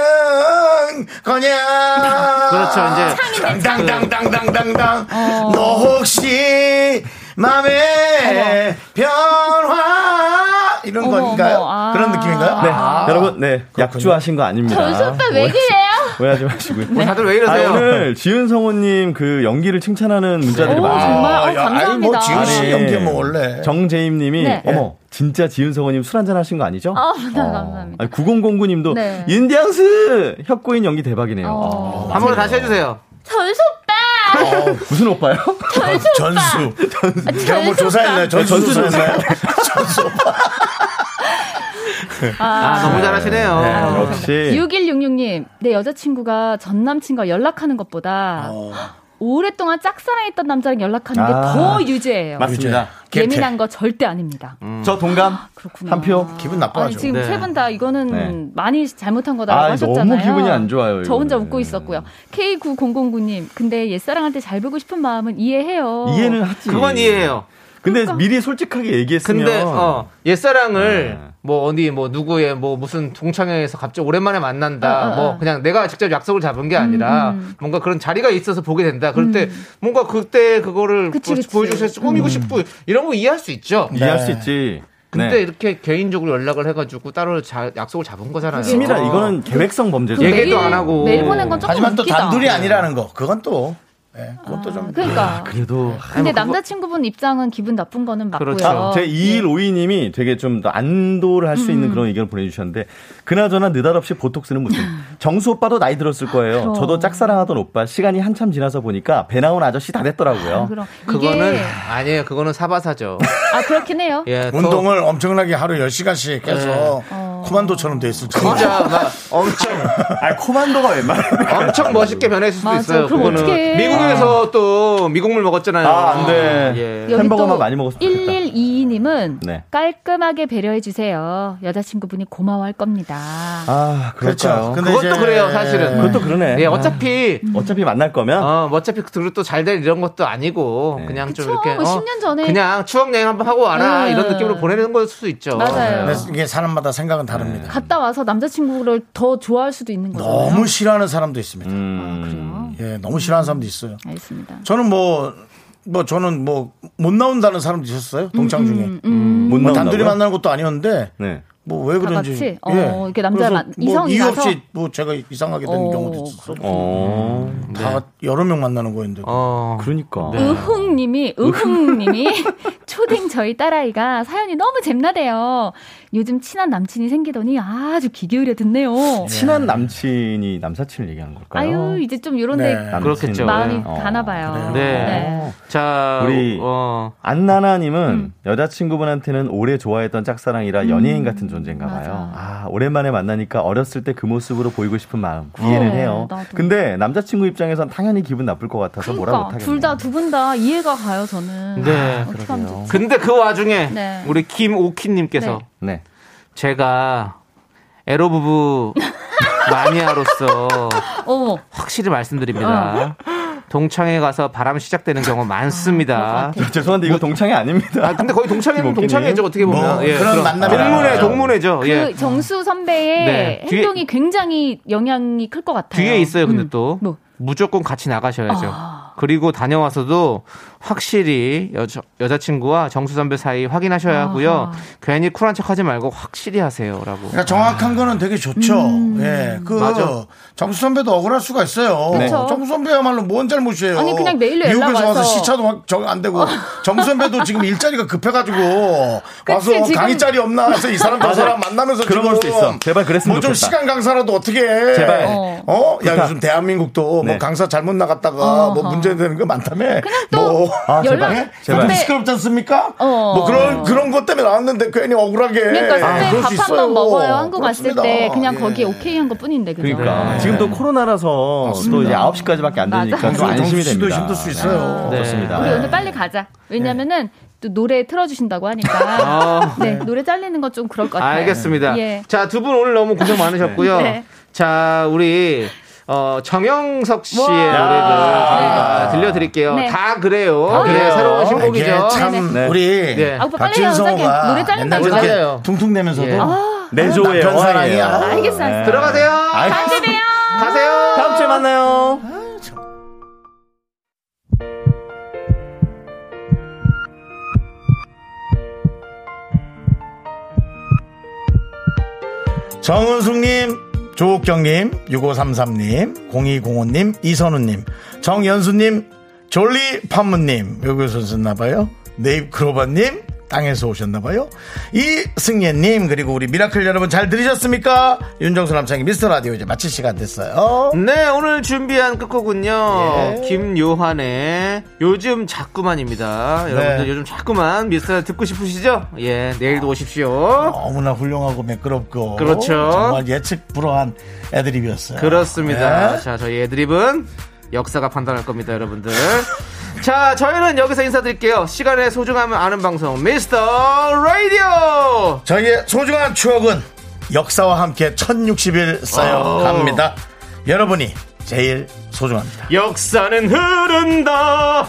거냐 그렇죠, 이제 당당당당당당 어. 너 혹시 맘에 변화 이런 어머, 건가요? 어머, 아. 그런 느낌인가요? 네 아. 여러분 네 약주하신 거 아닙니다 전수 오빠 왜 그래요? 오해하지 마시고요 뭐 다들 왜 아, 이러세요? 오늘 지은 성우님 그 연기를 칭찬하는 문자들이 오, 많아요. 정말? 어, 야, 아니 감사합니다. 뭐 지은 씨 아니, 연기 뭐 원래 정재임님이 네. 어머 진짜 지은 성우님 술 한잔 하신 거 아니죠? 아, 네, 감사합니다. 9009님도 네. 윤디앙스 혁고인 연기 대박이네요. 어. 아, 한번 다시 해주세요. 전수 오빠! 무슨 오빠요? 전수 제가 뭐 전수 조사했나요? 전수 전수 조사했나요? 전수 아, 너무 잘하시네요. 네, 역시 6166님, 내 여자친구가 전 남친과 연락하는 것보다 어, 오랫동안 짝사랑했던 남자랑 연락하는 게 아. 더 유죄예요. 맞습니다. 예민한 거 절대 아닙니다. 저 동감 그렇구나. 한 표. 기분 나빠하죠. 지금 네. 세분 다 이거는 네. 많이 잘못한 거다라고 아, 하셨잖아요. 너무 기분이 안 좋아요, 저 혼자 이거는. 웃고 있었고요. K9009님, 근데 옛사랑한테 잘 보고 싶은 마음은 이해해요. 이해는 하지. 그건 이해해요. 근데 그러니까. 미리 솔직하게 얘기했으면 근데 어 옛사랑을 네. 뭐 어디 뭐 누구의 뭐 무슨 동창회에서 갑자기 오랜만에 만난다 어, 어, 뭐 어. 그냥 내가 직접 약속을 잡은 게 아니라 음. 뭔가 그런 자리가 있어서 보게 된다 그럴 때 뭔가 그때 그거를 그치, 보- 그치. 보여줘서 꾸미고 싶고 이런 거 이해할 수 있죠 이해할 네. 수 있지. 근데 네. 이렇게 개인적으로 연락을 해가지고 따로 자- 약속을 잡은 거잖아요 치밀하 이거는 계획성 범죄죠. 그 얘기도 안 하고. 메일 보낸 건 조금 하지만 또 웃기다. 단둘이 아니라는 거. 그건 또, 예, 그것도 좀. 그러니까. 그래도 근데 남자친구분 입장은 기분 나쁜 거는 맞고요. 그렇죠. 아, 제 2152님이 되게 좀더 안도를 할 수 있는 음. 그런 의견을 보내주셨는데, 그나저나 느닷없이 보톡스는 무슨, 정수 오빠도 나이 들었을 거예요. 저도 짝사랑하던 오빠, 시간이 한참 지나서 보니까 배 나온 아저씨 다 됐더라고요. 아, 그럼 그거는 이게 아니에요 그거는 사바사죠 아 그렇긴 해요. 예, 더 운동을 엄청나게 하루 10시간씩 해서 어. 코만도처럼 돼 있을 텐데. 진짜 막 엄청 아, 코만도가 왜 말해? 엄청 멋있게 변했을 수도 맞아. 있어요. 그럼 그거는 어떡해. 미국에서 또 미국물 먹었잖아요. 아, 안 돼. 예. 여기 햄버거만 또 많이 먹었으면 좋겠다. 1122님은 네. 깔끔하게 배려해 주세요. 여자친구분이 고마워할 겁니다. 아, 그렇죠. 그렇죠. 근데 그것도 이제- 그래요, 사실은. 그것도 그러네. 예, 어차피 어차피 만날 거면, 어, 뭐 어차피 그리고 또 잘 될 이런 것도 아니고 네. 그냥 좀 그쵸. 이렇게 뭐 어, 10년 전에 그냥 추억 여행 한번 하고 와라 네. 이런 느낌으로 보내는 걸 수도 있죠. 맞아요. 이게 사람마다 생각은 다릅니다. 갔다 와서 남자친구를 더 좋아할 수도 있는 거잖아요. 너무 싫어하는 사람도 있습니다. 음, 그래요? 예, 너무 싫어하는 사람도 있어요. 알겠습니다. 저는 뭐, 뭐 저는 뭐 못 나온다는 사람도 있었어요. 동창 중에. 음, 음. 못 뭐? 단둘이 만나는 것도 아니었는데 네. 뭐왜다 그런지. 같이? 어, 이렇게 남자 만- 뭐 이성이 이유? 없이 뭐 제가 이상하게 되는 어. 경우도 있었어. 어, 다 여러 명 만나는 거였는데. 어. 그러니까. 으흥님이 으흥님이 초딩 저희 딸아이가 사연이 너무 잼나대요. 요즘 친한 남친이 생기더니 아주 귀 기울여 듣네요. 친한 남친이 남사친을 얘기하는 걸까요? 아유 이제 좀 요런데 네. 그렇겠죠. 마음이 어. 가나 봐요. 네. 자, 우리 어, 안나나님은 음. 여자친구분한테는 오래 좋아했던 짝사랑이라 연예인 같은 존재인가 봐요. 음. 맞아. 아, 오랜만에 만나니까 어렸을 때 그 모습으로 보이고 싶은 마음 이해는 네, 해요. 나도. 근데 남자친구 입장에선 당연히 기분 나쁠 것 같아서 뭐라 그러니까 못하겠네요. 둘다 두 분 다 이해가 가요 저는. 네, 좋지? 근데 그 와중에 네. 우리 김오키님께서 네. 네. 제가 에로 부부 마니아로서 어머 확실히 말씀드립니다. 동창회 가서 바람 시작되는 경우 많습니다. 그럴 것 죄송한데 이거 동창이 아닙니다. 아, 근데 거의 동창회는. 동창회죠, 어떻게 보면. 뭐 예, 그런 만남이라. 동문회, 동문회죠. 그 예. 정수 선배의 네, 뒤에- 행동이 굉장히 영향이 클 것 같아요. 뒤에 있어요, 근데 음. 또. 뭐? 무조건 같이 나가셔야죠. 아. 그리고 다녀와서도 확실히 여자, 여자친구와 정수 선배 사이 확인하셔야 하고요. 아하. 괜히 쿨한 척 하지 말고 확실히 하세요라고. 그러니까 정확한 거는 되게 좋죠. 예. 그 맞아. 정수 선배도 억울할 수가 있어요. 네. 정수 선배야말로 뭔 잘못이에요. 아니, 그냥 연락 미국에서 와서 와서. 시차도 확정안 되고 정수 선배도 지금 일자리가 급해 가지고 와서 지금- 강의 자리 없나 해서 이 사람 저 사람 만나면서 그런 걸 수도 있어. 제발 그랬으면 뭐좀 좋겠다. 시간 강사라도 어떻게 해. 제발. 어. 어? 야. 요즘 대한민국도 네. 뭐 강사 잘못 나갔다가 어허. 뭐 문제 되는 거 많다며. 또뭐 아, 연락- 제발. 예? 제발. 근데 시끄럽지 않습니까? 어. 뭐 그런 그런 것 때문에 나왔는데 괜히 억울하게. 그러니까 아, 선배 수밥한 있어요. 번 먹어요. 한국 왔을. 때 그냥 예. 거기에 오케이 한 것 뿐인데 그죠? 그러니까 네. 지금 또 코로나라서 또 이제 9시까지밖에 안 맞아. 되니까 좀 정수 안심이 됩니다. 힘들 수 있어요. 네. 그렇습니다. 우리 오늘 빨리 가자. 왜냐면은 또 노래 틀어주신다고 하니까 아, 네 노래 잘리는 건 좀 그럴 것 같아요. 알겠습니다. 예. 자, 두 분 오늘 너무 고생 많으셨고요. 네. 자, 우리 어, 정영석 씨의 와. 노래를 저희가 들려드릴게요. 네. 다 그래요. 다 네, 그래요. 새로운 이게 신곡이죠. 참. 우리 네. 아, 오빠 빨리 해요, 박진성호가 짧게. 노래 맨날 거 저렇게 맞아요. 퉁퉁대면서도 예. 내조의 남편 사랑이야. 여왕이에요. 알겠어, 알겠어. 들어가세요. 다음에 봬요. 가세요. 다음 주에 만나요. 정은숙님, 조옥경님, 6533님, 0205님, 이선우님, 정연수님, 졸리 판무님, 여기서 썼나봐요. 네잎 크로바님, 땅에서 오셨나봐요. 이승예님, 그리고 우리 미라클 여러분 잘 들으셨습니까? 윤정수 남창희 미스터 라디오 이제 마칠 시간 됐어요. 네, 오늘 준비한 끝곡은요. 예. 김요한의 요즘 자꾸만입니다. 여러분들 요즘 자꾸만 미스터 듣고 싶으시죠? 예, 내일도 오십시오. 너무나 훌륭하고 매끄럽고. 그렇죠. 정말 예측 불허한 애드립이었어요. 그렇습니다. 예. 자, 저희 애드립은 역사가 판단할 겁니다, 여러분들. 자, 저희는 여기서 인사드릴게요. 시간의 소중함을 아는 방송, 미스터 라디오! 저희의 소중한 추억은 역사와 함께 1060일 쌓여갑니다. 여러분이 제일 소중합니다. 역사는 흐른다.